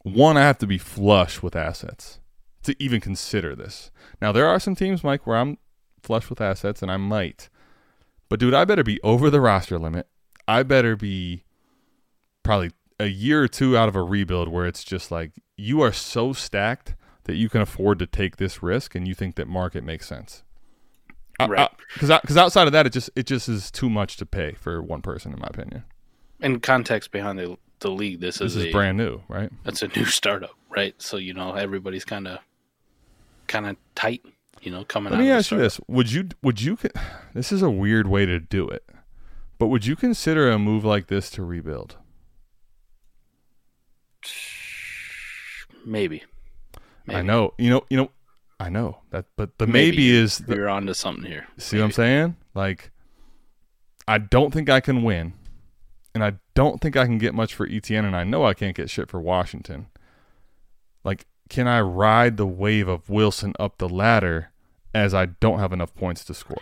S3: One, I have to be flush with assets to even consider this. Now, there are some teams, Mike, where I'm flush with assets and I might. But, dude, I better be over the roster limit. I better be probably a year or two out of a rebuild where it's just like you are so stacked that you can afford to take this risk and you think that market makes sense. Right. Because because outside of that, it just it just is too much to pay for one person, in my opinion.
S4: In context behind the the league, this,
S3: this is,
S4: is
S3: a, brand new, right?
S4: That's a new startup, right? So you know everybody's kind of kind of tight, you know, coming. Let me ask
S3: you this: Would you would you? This is a weird way to do it, but would you consider a move like this to rebuild?
S4: Maybe.
S3: maybe. I know. You know. You know. I know that, but the maybe, maybe is
S4: the, you're onto something here.
S3: See maybe. what I'm saying? Like, I don't think I can win, and I don't think I can get much for ETN, and I know I can't get shit for Washington. Like, can I ride the wave of Wilson up the ladder as I don't have enough points to score?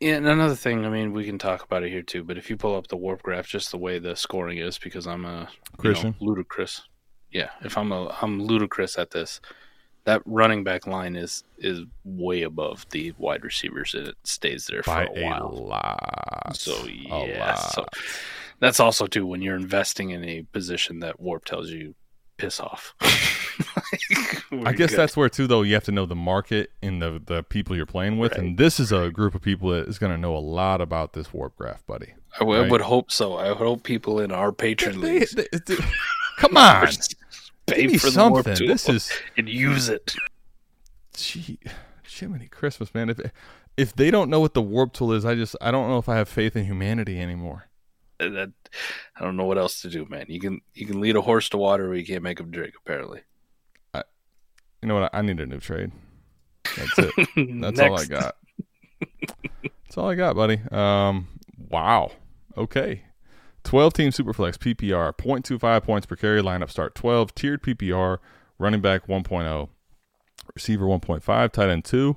S4: And another thing, I mean, we can talk about it here too, but if you pull up the warp graph, just the way the scoring is, because I'm a Christian you know, ludicrous. Yeah, if I'm a I'm ludicrous at this. That running back line is is way above the wide receivers, and it stays there for By a while. A
S3: lot.
S4: So yeah,
S3: lot.
S4: So that's also too when you're investing in a position that warp tells you piss off.
S3: like, I guess good. that's where too though you have to know the market and the the people you're playing with, right. and this is a group of people that is going to know a lot about this warp graph, buddy.
S4: I, w- right? I would hope so. I hope people in our patron leagues.
S3: come on,
S4: pay for something. this is and use it.
S3: Gee, Jiminy Christmas, man! If if they don't know what the warp tool is, I just I don't know if I have faith in humanity anymore that,
S4: I don't know what else to do, man. You can you can lead a horse to water, but you can't make him drink. Apparently. I,
S3: you know what? I need a new trade. That's it. That's all I got. That's all I got, buddy. Um, wow. Okay. 12 team superflex PPR, 0.25 points per carry lineup start 12, tiered PPR, running back 1.0, receiver 1.5, tight end 2,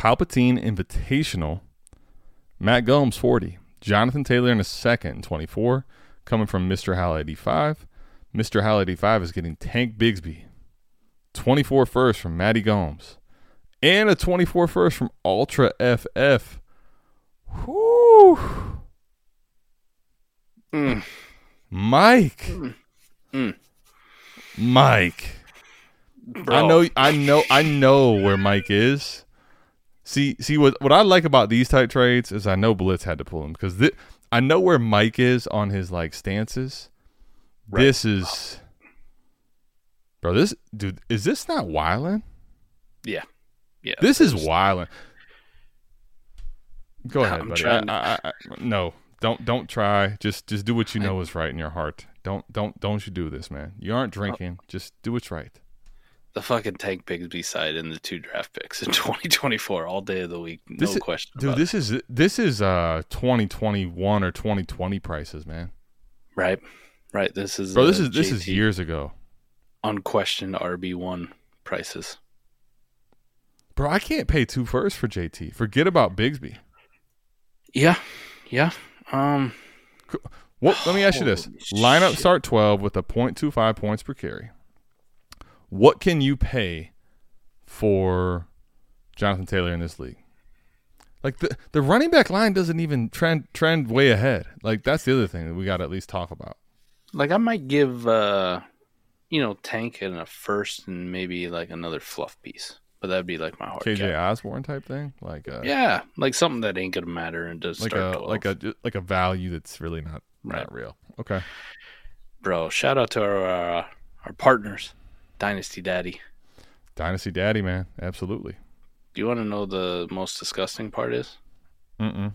S3: Palpatine Invitational, Matt Gomes 40, Jonathan Taylor in a second, 24, coming from Mr. Howell 85. Mr. Howell 85 is getting Tank Bigsby. 24 first from Matty Gomes. And a 24 first from Ultra FF. Whew. Mm. Mike.
S4: Mm. Mm.
S3: Mike. Bro. I know I know I know where Mike is. See, see what what I like about these type trades is I know Blitz had to pull him because I know where Mike is on his like stances. Right. This is, bro. This dude is this not wilding?
S4: Yeah,
S3: yeah. This is wilding. Go no, ahead, I'm buddy. I, I, I, no, don't don't try. Just just do what you know is right in your heart. Don't don't don't you do this, man. You aren't oh. drinking. Just do what's right
S4: the fucking Tank Bigsby side and the two draft picks in 2024 all day of the week. No this
S3: is,
S4: question. Dude,
S3: this it. is this is uh 2021 or 2020 prices, man.
S4: Right, right. This is
S3: bro. This uh, is JT this is years ago.
S4: Unquestioned RB one prices.
S3: Bro, I can't pay two first for JT. Forget about Bigsby.
S4: Yeah, yeah. Um,
S3: what? Let me ask you this: lineup shit. start twelve with a .25 points per carry. What can you pay for Jonathan Taylor in this league? Like the the running back line doesn't even trend trend way ahead. Like that's the other thing that we got to at least talk about.
S4: Like I might give uh you know Tank and a first and maybe like another fluff piece, but that'd be like my heart.
S3: KJ cap. Osborn type thing, like uh,
S4: yeah, like something that ain't gonna matter and does like a
S3: 12. like a like a value that's really not right. not real. Okay,
S4: bro. Shout out to our uh, our partners Dynasty Daddy.
S3: Dynasty Daddy, man, absolutely.
S4: Do you want to know the most disgusting part is? Mm-mm.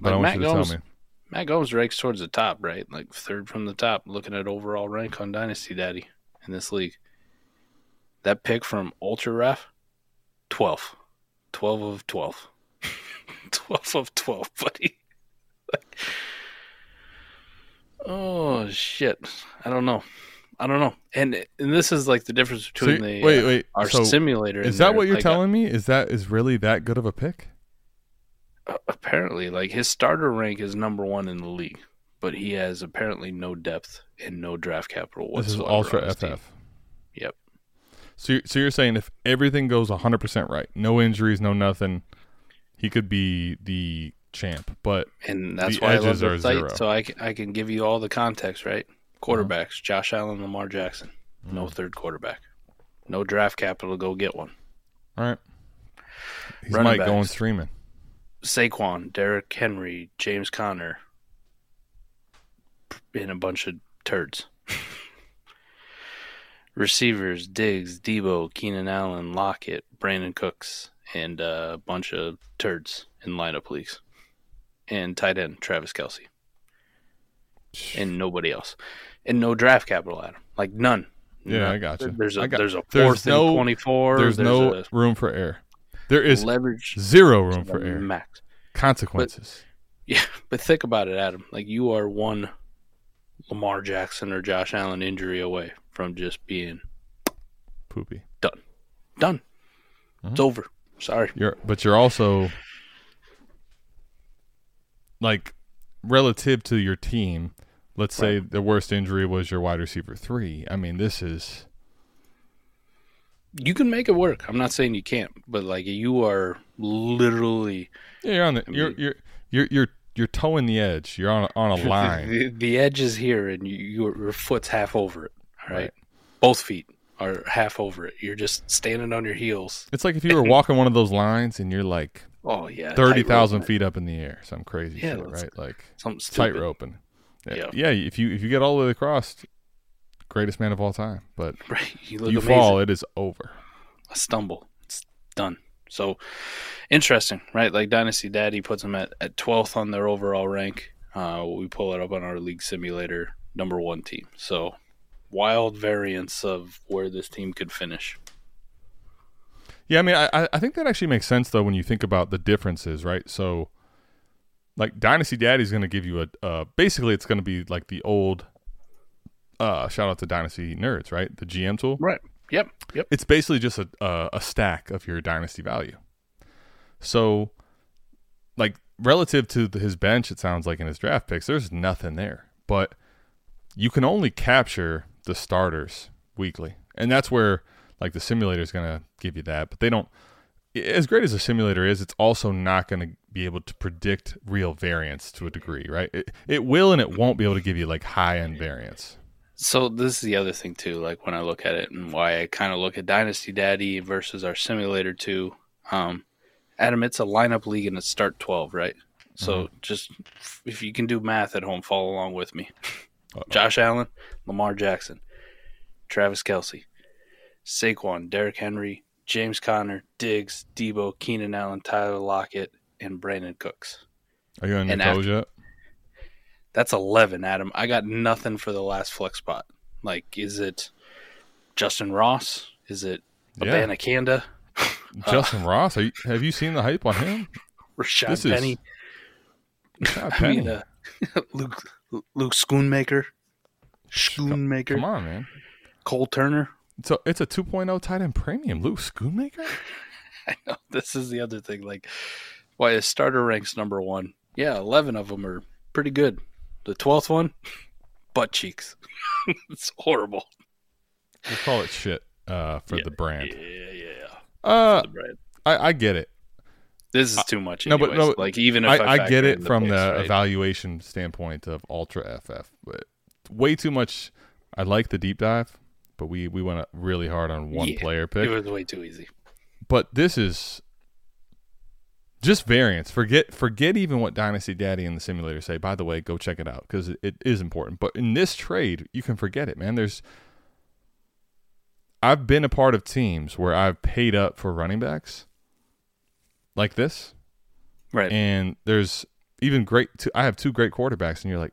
S4: But like I want Matt you to Gomes, tell me. Matt Gomes ranks towards the top, right? Like third from the top, looking at overall rank on Dynasty Daddy in this league. That pick from Ultra FF, 12. 12 of 12. 12 of 12, buddy. oh, shit. I don't know. I don't know. And, and this is like the difference between so the wait, uh, wait. Uh, our so simulator.
S3: Is that their, what you're like, telling me? Is that is really that good of a pick?
S4: Uh, apparently, like his starter rank is number one in the league, but he has apparently no depth and no draft capital whatsoever. This is ultra FF. Team. Yep.
S3: So you're, so you're saying if everything goes 100 percent right, no injuries, no nothing, he could be the champ. But
S4: and that's why I love the site, zero. so I can, I can give you all the context, right? Uh-huh. Quarterbacks: Josh Allen, Lamar Jackson. Mm-hmm. No third quarterback. No draft capital. Go get one.
S3: All right. He's Running Mike backs. going streaming.
S4: Saquon, Derrick Henry, James Conner, and a bunch of turds. Receivers: Diggs, Deebo, Keenan Allen, Lockett, Brandin Cooks, and a bunch of turds in lineup leagues. And tight end Travis Kelce, and nobody else and no draft capital at them, like none.
S3: Yeah, I got you. There's a
S4: got, there's a fourth there's and no, twenty
S3: four.
S4: There's,
S3: there's, no a, room for error. There is leverage zero room for error.
S4: Max
S3: consequences.
S4: But, yeah, but think about it, Adam. Like you are one Lamar Jackson or Josh Allen injury away from just being
S3: poopy.
S4: Done. Done. Mm-hmm. It's over. Sorry.
S3: You're but you're also like relative to your team, Let's right. say the worst injury was your wide receiver three. I mean, this is. You
S4: can make it work. I'm not saying you can't, but like you are literally.
S3: Yeah, you're on the. you're, mean, you're you're you're you're toeing the edge. You're on on a line.
S4: The, the, the edge is here, and you, your foot's half over it. All right? right, both feet are half over it. You're just standing on your heels.
S3: It's like if you were walking one of those lines, and you're like,
S4: oh yeah,
S3: thirty thousand feet up in the air, some crazy yeah, shit, right? Like something tight roping yeah. yeah, If you if you get all the way across, greatest man of all time. But right. you, you fall, it is over.
S4: A stumble, it's done. So interesting, right? Like Dynasty Daddy puts him at at twelfth on their overall rank. Uh, we pull it up on our league simulator number one team. So wild variance of where this team could finish.
S3: Yeah, I mean, I, I think that actually makes sense though when you think about the differences, right? So like Dynasty Daddy is going to give you a uh, basically it's going to be like the old uh, shout out to Dynasty Nerds, right? The GM tool,
S4: right? Yep, yep.
S3: It's basically just a a stack of your Dynasty value. So, like relative to the, his bench, it sounds like in his draft picks, there's nothing there. But you can only capture the starters weekly, and that's where like the simulator is going to give you that. But they don't as great as a simulator is, it's also not going to be able to predict real variance to a degree, right? It, it will and it won't be able to give you like high end variance.
S4: So this is the other thing too. Like when I look at it and why I kind of look at Dynasty Daddy versus our simulator too. Um, Adam, it's a lineup league and it's start twelve, right? So mm-hmm. just if you can do math at home, follow along with me. Uh-oh. Josh Allen, Lamar Jackson, Travis Kelce, Saquon, Derrick Henry, James Conner, Diggs, Deebo, Keenan Allen, Tyler Lockett, and Brandin Cooks.
S3: Are you on your toes yet?
S4: That's eleven, Adam. I got nothing for the last flex spot. Like, is it Justyn Ross? Is it Abana yeah. Kanda?
S3: Justyn uh, Ross? You, have you seen the hype on him?
S4: Rashaad this Penny. Is... Rashaad Penny. I mean, uh, Luke Luke Schoonmaker. Schoonmaker.
S3: Come on, man.
S4: Cole Turner.
S3: So it's a 2.0 tight end premium. Lou Schoonmaker?
S4: I know. This is the other thing. Like, why his starter ranks number one. Yeah, 11 of them are pretty good. The 12th one, butt cheeks. it's horrible.
S3: We call it shit
S4: uh,
S3: for yeah, the brand. Yeah, yeah, Uh, brand. I, I get it.
S4: This is too much. Anyways. No, but no, like even if
S3: I, I, I get it the from picks, the right? evaluation standpoint of Ultra FF, but way too much. I like the deep dive but we we went really hard on one yeah, player pick.
S4: It was way too easy.
S3: But this is just variance. Forget forget even what Dynasty Daddy and the simulator say. By the way, go check it out because it, it is important. But in this trade, you can forget it, man. There's I've been a part of teams where I've paid up for running backs like this. Right. And there's even great I have two great quarterbacks and you're like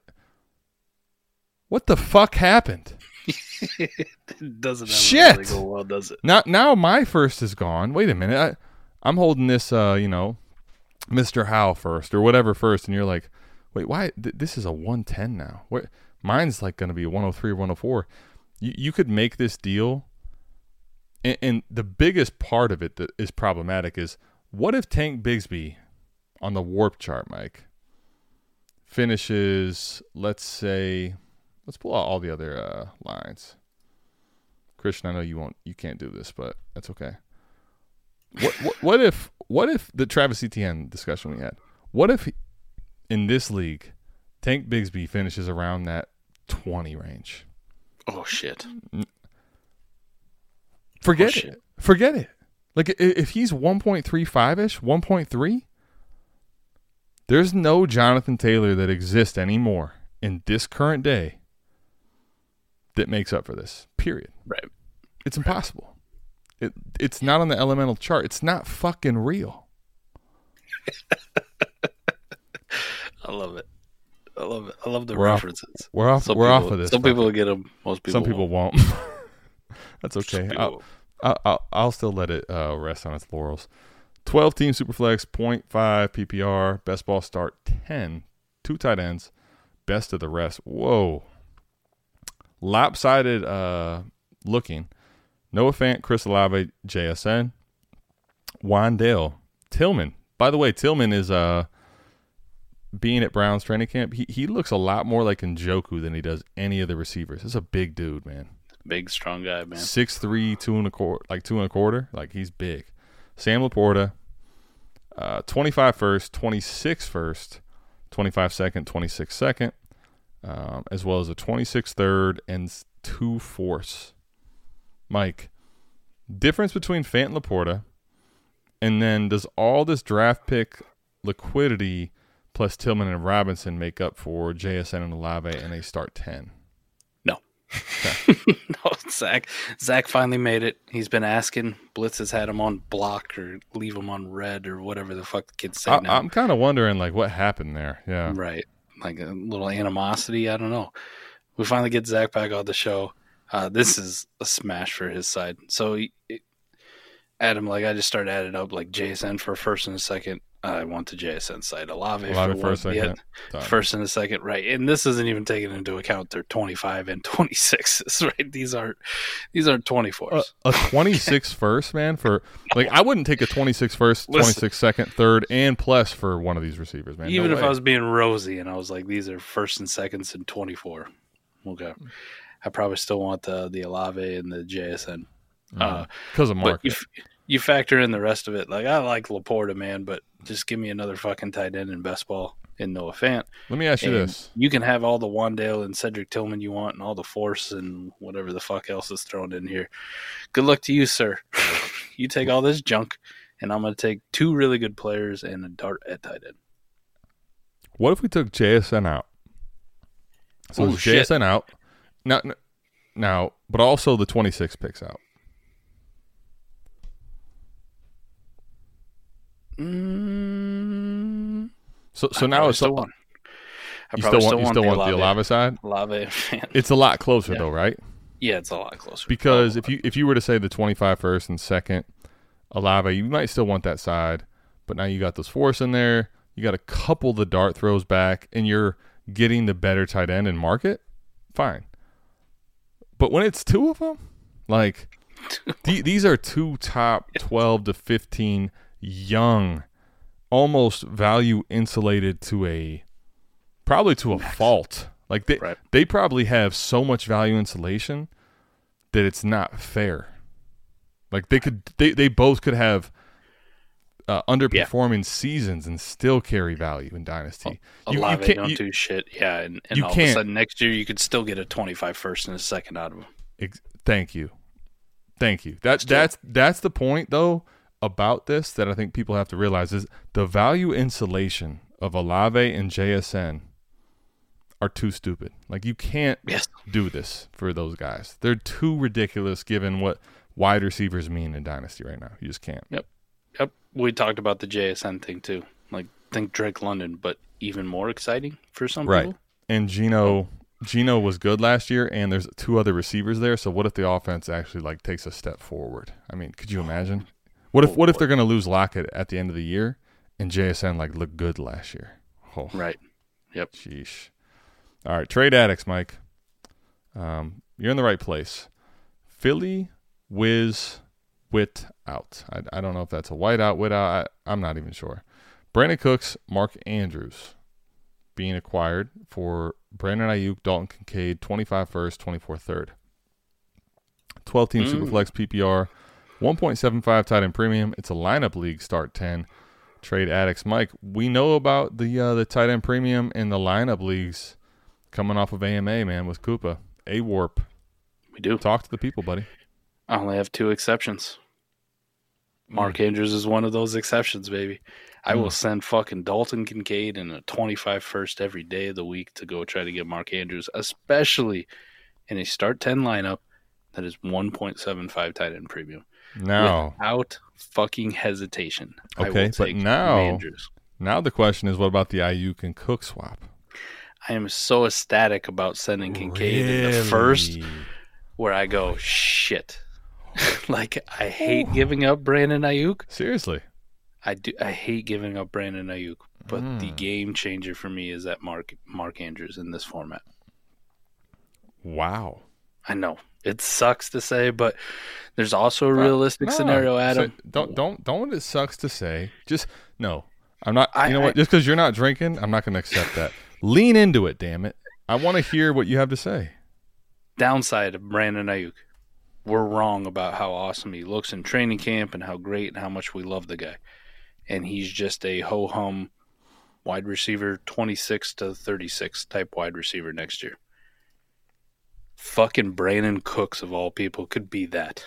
S3: what the fuck happened?
S4: it doesn't
S3: Shit.
S4: go well, does it?
S3: now. My first is gone. Wait a minute. I, I'm holding this. Uh, you know, Mister Howe first or whatever first, and you're like, wait, why? Th- this is a 110 now. What? mine's like going to be 103 or 104. You you could make this deal. And, and the biggest part of it that is problematic is what if Tank Bigsby on the warp chart, Mike, finishes, let's say Let's pull out all the other uh, lines. Christian, I know you won't, you can't do this, but that's okay. What, what, what if, what if the Travis Etienne discussion we had? What if in this league, Tank Bigsby finishes around that twenty range?
S4: Oh shit!
S3: Forget oh, shit. it. Forget it. Like if he's one point three five ish, one point three. There's no Jonathan Taylor that exists anymore in this current day that makes up for this. Period.
S4: Right. It's
S3: impossible. Right. It it's not on the elemental chart. It's not fucking real.
S4: I love it. I love it. I love the we're references.
S3: Off, we're off. Some we're
S4: people,
S3: off of this.
S4: Some people get them. Most people.
S3: Some people won't. won't. That's okay. I'll, I'll, I'll, still let it uh, rest on its laurels. 12 team Superflex, 0.5 PPR, best ball start 10, two tight ends, best of the rest. Whoa lopsided uh, looking. Noah Fant, Chris Olave, JSN, Wan'Dale, Tillman. By the way, Tillman is uh, being at Browns training camp. He, he looks a lot more like Njoku than he does any of the receivers. It's a big dude, man.
S4: Big, strong guy, man.
S3: Six three, two and a quarter, like two and a quarter. Like he's big. Sam LaPorta, uh, 25 first, 26 first, 25 second, 26 second um, as well as a 26 third and two fourths. Mike, difference between Fant and LaPorta, and then does all this draft pick liquidity plus Tillman and Robinson make up for JSN and Olave and they start 10?
S4: No. Okay. no, Zach. Zach finally made it. He's been asking. Blitz has had him on block or leave him on red or whatever the fuck the kids say I, now.
S3: I'm kind of wondering, like, what happened there? Yeah.
S4: Right like a little animosity. I don't know. We finally get Zach back on the show. Uh, this is a smash for his side. So he, Adam, like I just started adding up like JSN for first and second, I want the JSN site. Olave, Olave for, first and a second, right. And this isn't even taking into account their 25 and 26s, right? These aren't these aren't 24s.
S3: Uh, a 26 first, man, for like I wouldn't take a 26 first, 26 Listen, second, third and plus for one of these receivers, man.
S4: Even no if way. I was being rosy and I was like these are first and seconds and 24. Okay. I probably still want the the Olave and the JSN.
S3: Because mm. uh, of Mark. If,
S4: you factor in the rest of it. Like I like LaPorta, man, but just give me another fucking tight end in best ball in Noah Fant.
S3: Let me ask you and this:
S4: You can have all the Wan'Dale and Cedric Tillman you want, and all the force and whatever the fuck else is thrown in here. Good luck to you, sir. you take all this junk, and I'm going to take two really good players and a dart at tight end.
S3: What if we took JSN out? So Ooh, JSN out now, now, but also the 26 picks out. Mm-hmm. so so I now it's still on. You still want, you still want the, lava side?
S4: Lava,
S3: It's a lot closer yeah. though, right?
S4: Yeah, it's a lot closer.
S3: Because if you if you were to say the 25 first and second, Olave, you might still want that side, but now you got those force in there. You got a couple the dart throws back, and you're getting the better tight end in market. Fine, but when it's two of them, like these are two top 12 to 15 young, almost value insulated to a probably to a Max. fault. Like they right. they probably have so much value insulation that it's not fair. Like they could they, they both could have uh, underperforming yeah. seasons and still carry value in dynasty.
S4: A, a you, lot you can't, don't you, do shit. Yeah, and, and all can't. of a sudden next year you could still get a 25 first and a second out of them.
S3: Ex- thank you, thank you. That's that's that's the point though about this that I think people have to realize is the value insulation of Olave and JSN are too stupid. Like you can't yes. do this for those guys. They're too ridiculous given what wide receivers mean in dynasty right now. You just can't.
S4: Yep. Yep. We talked about the JSN thing too. Like think Drake London, but even more exciting for some right. people.
S3: And Geno Geno was good last year and there's two other receivers there, so what if the offense actually like takes a step forward? I mean, could you imagine? What if oh, what if they're going to lose Lockett at the end of the year and JSN like looked good last year? Oh.
S4: Right. Yep.
S3: Sheesh. All right, trade addicts, Mike. Um, you're in the right place. Philly whiz wit out. I, I don't know if that's a white out, wit out. I, I'm not even sure. Brandin Cooks, Mark Andrews being acquired for Brandon Aiyuk, Dalton Kincaid, 25 first, 24 third. 12 team mm. Superflex PPR 1.75 tight end premium. It's a lineup league start 10. Trade addicts. Mike, we know about the uh, the tight end premium in the lineup leagues coming off of AMA, man, with Koopa. A warp.
S4: We do.
S3: Talk to the people, buddy.
S4: I only have two exceptions. Hmm. Mark mm. Andrews is one of those exceptions, baby. I mm. will send fucking Dalton Kincaid in a 25 first every day of the week to go try to get Mark Andrews, especially in a start 10 lineup that is 1.75 tight end premium.
S3: Now,
S4: Without fucking hesitation. Okay, but now Andrews.
S3: now the question is what about the Aiyuk and Cook swap?
S4: I am so ecstatic about sending Kincaid really? in the first where I go, shit. like I hate Ooh. giving up Brandon Aiyuk.
S3: Seriously.
S4: I do I hate giving up Brandon Ayuk, but mm. the hmm. game changer for me is that Mark Mark Andrews in this format.
S3: Wow.
S4: I know it sucks to say, but there's also a realistic no, scenario, Adam. So
S3: don't don't don't. It sucks to say. Just no. I'm not. I, you know I, what? Just because you're not drinking, I'm not going to accept that. Lean into it, damn it. I want to hear what you have to say.
S4: Downside of Brandon Aiyuk, we're wrong about how awesome he looks in training camp and how great and how much we love the guy, and he's just a ho hum wide receiver, 26 to 36 type wide receiver next year. Fucking Brandin Cooks of all people could be that.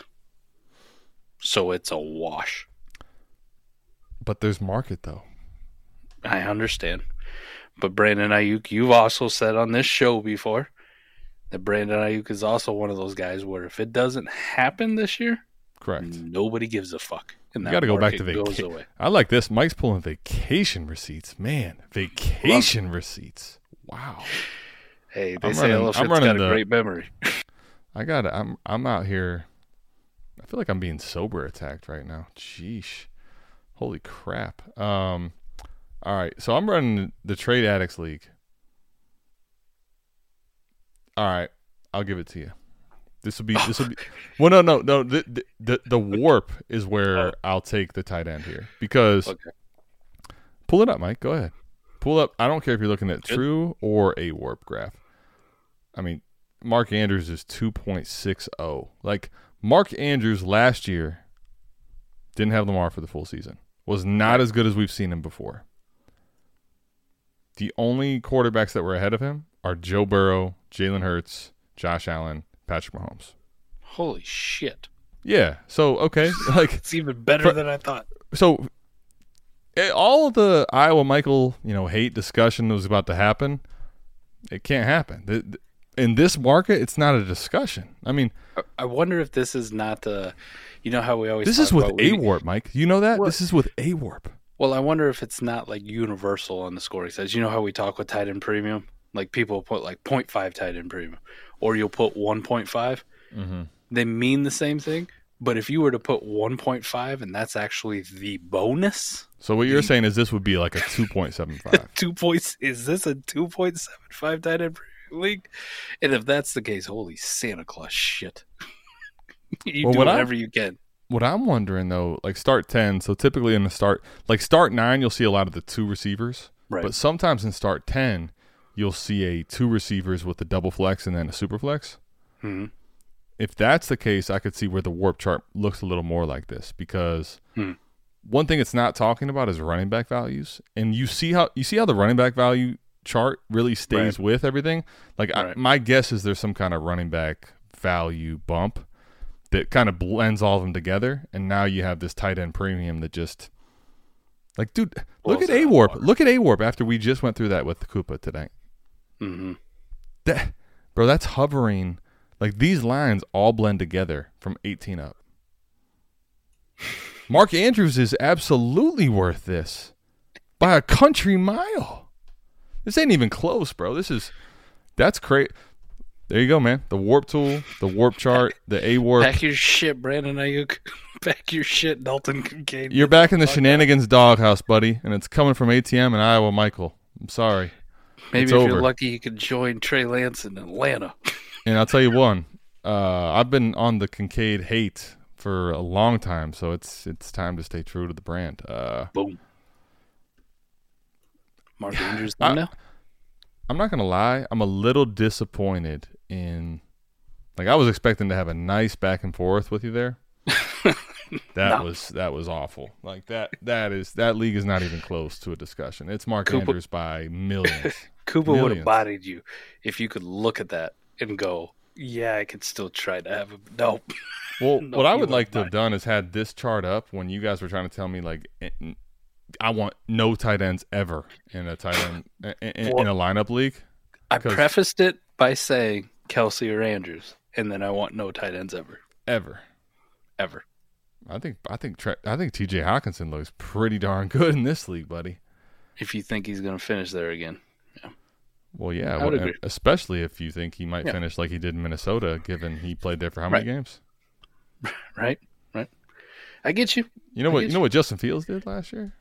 S4: So it's a wash.
S3: But there's market though.
S4: I understand. But Brandon Aiyuk, you've also said on this show before that Brandon Aiyuk is also one of those guys where if it doesn't happen this year, correct, nobody gives a fuck.
S3: And you got to go back to vacation. I like this. Mike's pulling vacation receipts. Man, vacation receipts. Wow.
S4: Hey, they I'm say running, elephants i got the, a great memory. I
S3: got. It. I'm. I'm out here. I feel like I'm being sober attacked right now. Geez, Holy crap. Um. All right. So I'm running the Trade Addicts League. All right. I'll give it to you. This will be. This will be. Well, no, no, no. The the, the warp is where oh. I'll take the tight end here because. Okay. Pull it up, Mike. Go ahead. Pull up. I don't care if you're looking at true or a warp graph. I mean, Mark Andrews is 2.60. Like Mark Andrews last year didn't have Lamar for the full season. Was not as good as we've seen him before. The only quarterbacks that were ahead of him are Joe Burrow, Jalen Hurts, Josh Allen, Patrick Mahomes.
S4: Holy shit.
S3: Yeah. So okay, like
S4: it's even better for, than I thought.
S3: So Eh, all the Iowa Michael, you know, hate discussion that was about to happen, it can't happen. In this market, it's not a discussion. I mean,
S4: I wonder if this is not the, you know, how we always.
S3: This is with AWoRP, Mike. You know that what? this is with AWoRP.
S4: Well, I wonder if it's not like universal on the scoring says. You know how we talk with tight end premium, like people put like 0.5 tight end premium, or you'll put one point five. mm-hmm. They mean the same thing, but if you were to put 1.5 and that's actually the bonus,
S3: so what you're saying is this would be like a 2.75.
S4: two points. Is this a 2.75 tight end League? And if that's the case, holy Santa Claus shit. you well, do whatever i you can.
S3: What I'm wondering though, like start 10. So typically in the start, like start nine, you'll see a lot of the two receivers. Right. But sometimes in start 10, you'll see a two receivers with a double flex and then a super flex. hmm If that's the case, I could see where the warp chart looks a little more like this because. Hmm one thing it's not talking about is running back values, and you see how you see how the running back value chart really stays right. with everything. Like right. I, my guess is there's some kind of running back value bump that kind of blends all of them together, and now you have this tight end premium that just like, dude, look at AWoRP. Look at AWoRP after we just went through that with the Koopa today.
S4: Mm-hmm.
S3: That, bro, that's hovering. Like these lines all blend together from 18 up. Mark Andrews is absolutely worth this by a country mile. This ain't even close, bro. This is that's crazy. There you go, man. The warp tool, the warp chart, the AWoRP.
S4: Back your shit, Brandon Aiyuk. Back your shit, Dalton Kincaid.
S3: You're back in the shenanigans doghouse, buddy, and it's coming from ATM in Iowa Michael. I'm sorry.
S4: Maybe it's if over. you're lucky, you could join Trey Lance in Atlanta.
S3: And I'll tell you one. Uh, I've been on the Kincaid hate for a long time, so it's it's time to stay true to the brand. Uh,
S4: Boom. Mark Andrews I, now.
S3: I'm not gonna lie, I'm a little disappointed in like I was expecting to have a nice back and forth with you there. that no. was that was awful. Like that that is that league is not even close to a discussion. It's Mark Cooper, Andrews by millions.
S4: Cooper would have bodied you if you could look at that and go, yeah, I could still try to have a
S3: nope. Well, what I would like to have done is had this chart up when you guys were trying to tell me like eh, I want no tight ends ever in a tight end eh, eh, in, well, in a lineup league.
S4: I prefaced it by saying Kelce or Andrews, and then I want no tight ends ever,
S3: ever,
S4: ever.
S3: I think I think I think T.J. Hockenson looks pretty darn good in this league, buddy.
S4: If you think he's going to finish there again,
S3: well, yeah, well, especially if you think he might yeah. finish like he did in Minnesota, given he played there for how many games?
S4: Right, right. I get you.
S3: You know
S4: I
S3: what? You, know what Justin Fields did last year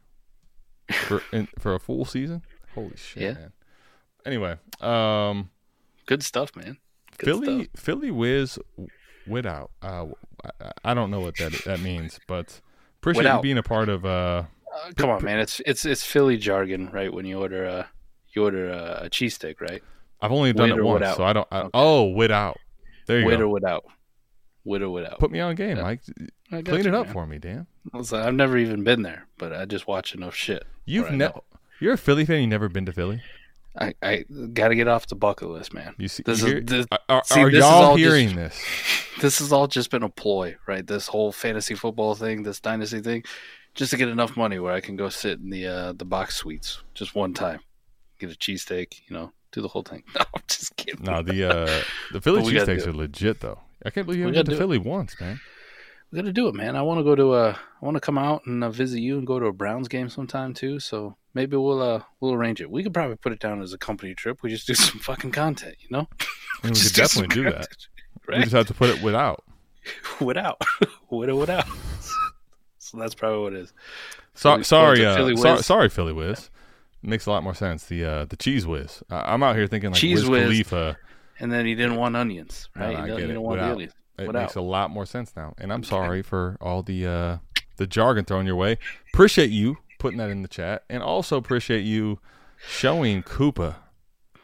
S3: for in, for a full season. Holy shit! Yeah. Man. Anyway, um,
S4: good stuff, man. Good
S3: Philly, stuff. Philly whiz widout. Uh, I, I don't know what that that means, but appreciate you being a part of. Uh, uh,
S4: come on, man! It's it's it's Philly jargon, right? When you order a you a, a cheese stick, right?
S3: I've only done with it once, without. so I don't. I, okay. Oh, without. There you with go.
S4: or without. With or without.
S3: Put me on game, yeah. Mike. Clean you, it up man. for me, Dan.
S4: Like, I've never even been there, but I just watch enough shit.
S3: You've never. You're a Philly fan. You've never been to Philly.
S4: I, I got to get off the bucket list, man. You see, this is,
S3: this, are, see, are y'all hearing just, this? This
S4: has all just been a ploy, right? This whole fantasy football thing, this dynasty thing, just to get enough money where I can go sit in the uh, the box suites just one time get a cheesesteak, you know, do the whole thing. No, I'm just kidding. No, the
S3: uh, the Philly cheesesteaks are legit though. I can't believe you went haven't to Philly it. once, man.
S4: We got to do it, man. I want to go to a, uh, I want to come out and uh, visit you and go to a Browns game sometime too. So maybe we'll uh, we'll arrange it. We could probably put it down as a company trip. We just do some fucking content, you know.
S3: we, could do definitely do that. Right? We just have to put it without.
S4: without, without, without. so that's probably what it
S3: is. So, Philly, sorry, uh, Philly so, sorry, Philly Wiz makes a lot more sense. The uh, the cheese whiz. I, am out here thinking like cheese whiz, Khalifa,
S4: and then he didn't want onions, right?
S3: No,
S4: no,
S3: he,
S4: didn't want
S3: Without, It makes a lot more sense now. And I'm sorry for all the uh, the jargon thrown your way. Appreciate you putting that in the chat, and also appreciate you showing Koopa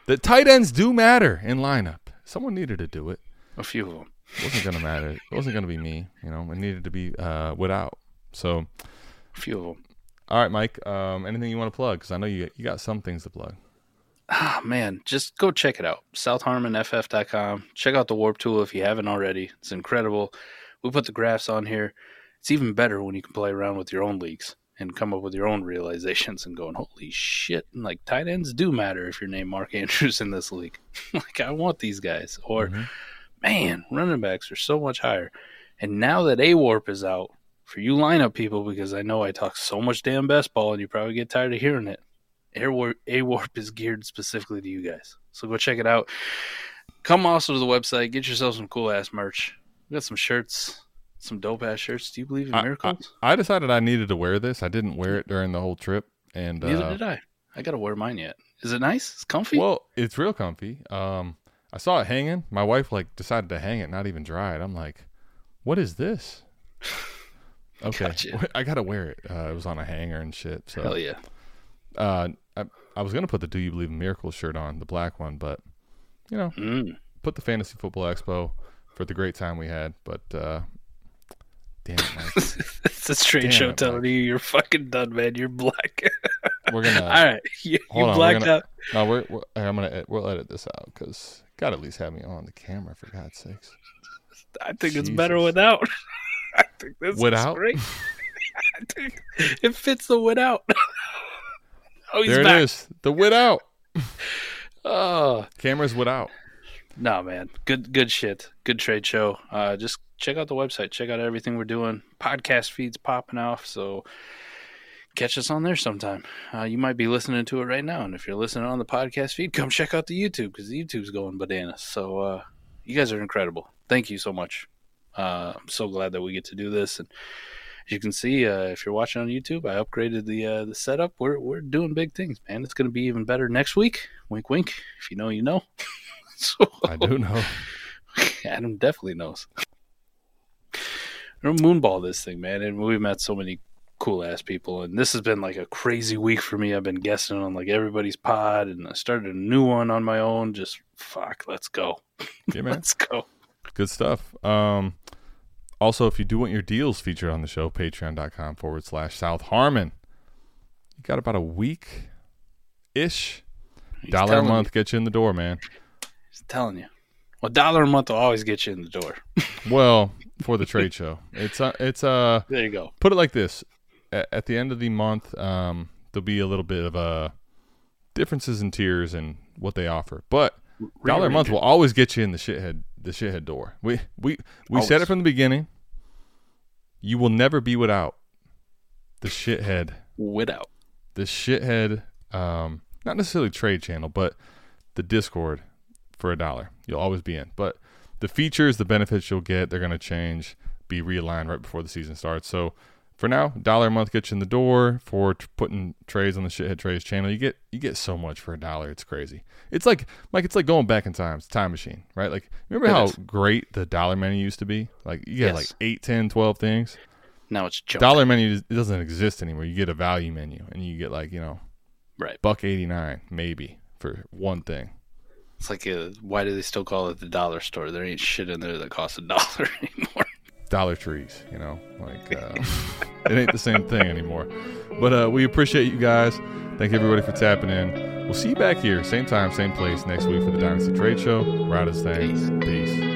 S3: that tight ends do matter in lineup. Someone needed to do it.
S4: A few of them.
S3: It wasn't gonna matter. It wasn't gonna be me. You know, it needed to be uh, without. So,
S4: a few of them.
S3: All right, Mike. Um, anything you want to plug? Because I know you you got some things to plug.
S4: Ah, man, just go check it out. SouthHarmonFF.com. Check out the WoRP Tool if you haven't already. It's incredible. We put the graphs on here. It's even better when you can play around with your own leagues and come up with your own realizations and going, holy shit! And like tight ends do matter if you're named Mark Andrews in this league. like I want these guys. Or mm-hmm. man, running backs are so much higher. And now that AWoRP is out, for you lineup people, because I know I talk so much damn best ball and you probably get tired of hearing it. Air Warp, AWoRP is geared specifically to you guys. So go check it out. Come also to the website, get yourself some cool ass merch. We got some shirts, some dope ass shirts. Do you believe in I, miracles?
S3: I, I, decided I needed to wear this. I didn't wear it during the whole trip, and
S4: neither uh, did I. I gotta wear mine yet. Is it nice? It's comfy.
S3: Well, it's real comfy. Um, I saw it hanging. My wife like decided to hang it, not even dry it. I'm like, what is this? Okay, gotcha. I gotta wear it. Uh, it was on a hanger and shit.
S4: So. Hell yeah.
S3: Uh, I, I was gonna put the "Do You Believe in Miracles" shirt on, the black one, but you know, mm. put the Fantasy Football Expo for the great time we had. But uh, damn it, Mike. it's
S4: a strange damn show it, telling Mike. you you're fucking done, man. You're black.
S3: we're
S4: gonna. All right, you, you on, blacked out. No,
S3: we're, we're, I'm gonna. We'll edit this out because gotta at least have me on the camera for God's sakes.
S4: I think Jesus. it's better without. I think this without? great. it fits the wit out. oh, he's
S3: there back. The wit out.
S4: oh.
S3: Cameras wit out.
S4: No, man. Good good shit. Good trade show. Uh, just check out the website. Check out everything we're doing. Podcast feeds popping off. So catch us on there sometime. Uh, you might be listening to it right now. And if you're listening on the podcast feed, come check out the YouTube because the YouTube's going bananas. So uh, you guys are incredible. Thank you so much. Uh, I'm so glad that we get to do this. And as you can see, uh, if you're watching on YouTube, I upgraded the uh, the setup. We're we're doing big things, man. It's going to be even better next week. Wink, wink. If you know, you know.
S3: so, I do know.
S4: Adam definitely knows. We're moonball this thing, man, and we've met so many cool ass people. And this has been like a crazy week for me. I've been guessing on like everybody's pod, and I started a new one on my own. Just fuck, let's go. Yeah, man. let's go.
S3: Good stuff. Um, also, if you do want your deals featured on the show, patreon.com forward slash South Harmon. You got about a week ish. Dollar a month gets you in the door, man.
S4: He's telling you. A dollar a month will always get you in the door.
S3: well, for the trade show, it's a, uh, it's a. Uh,
S4: there you go.
S3: Put it like this: at, at the end of the month, um, there'll be a little bit of a uh, differences in tiers and what they offer, but dollar a month will always get you in the shithead the shithead door. We we we always. said it from the beginning. You will never be without the shithead.
S4: Without
S3: the shithead. Um, not necessarily trade channel, but the Discord for a dollar. You'll always be in. But the features, the benefits you'll get, they're going to change, be realigned right before the season starts. So for now, dollar a month gets you in the door for t- putting trades on the shithead trades channel. You get you get so much for a dollar. It's crazy. It's like like it's like going back in time. It's a time machine, right? Like remember it how is. great the dollar menu used to be? Like you get yes. like 8, 10, 12 things.
S4: Now it's joke.
S3: Dollar menu it doesn't exist anymore. You get a value menu and you get like, you know, right. buck 89 maybe for one thing.
S4: It's like a, uh, why do they still call it the dollar store? There ain't shit in there that costs a dollar anymore.
S3: Dollar Trees, you know, like uh, it ain't the same thing anymore. But uh, we appreciate you guys. Thank everybody for tapping in. We'll see you back here, same time, same place next week for the Dynasty Trade Show. Riders things. Peace. Peace.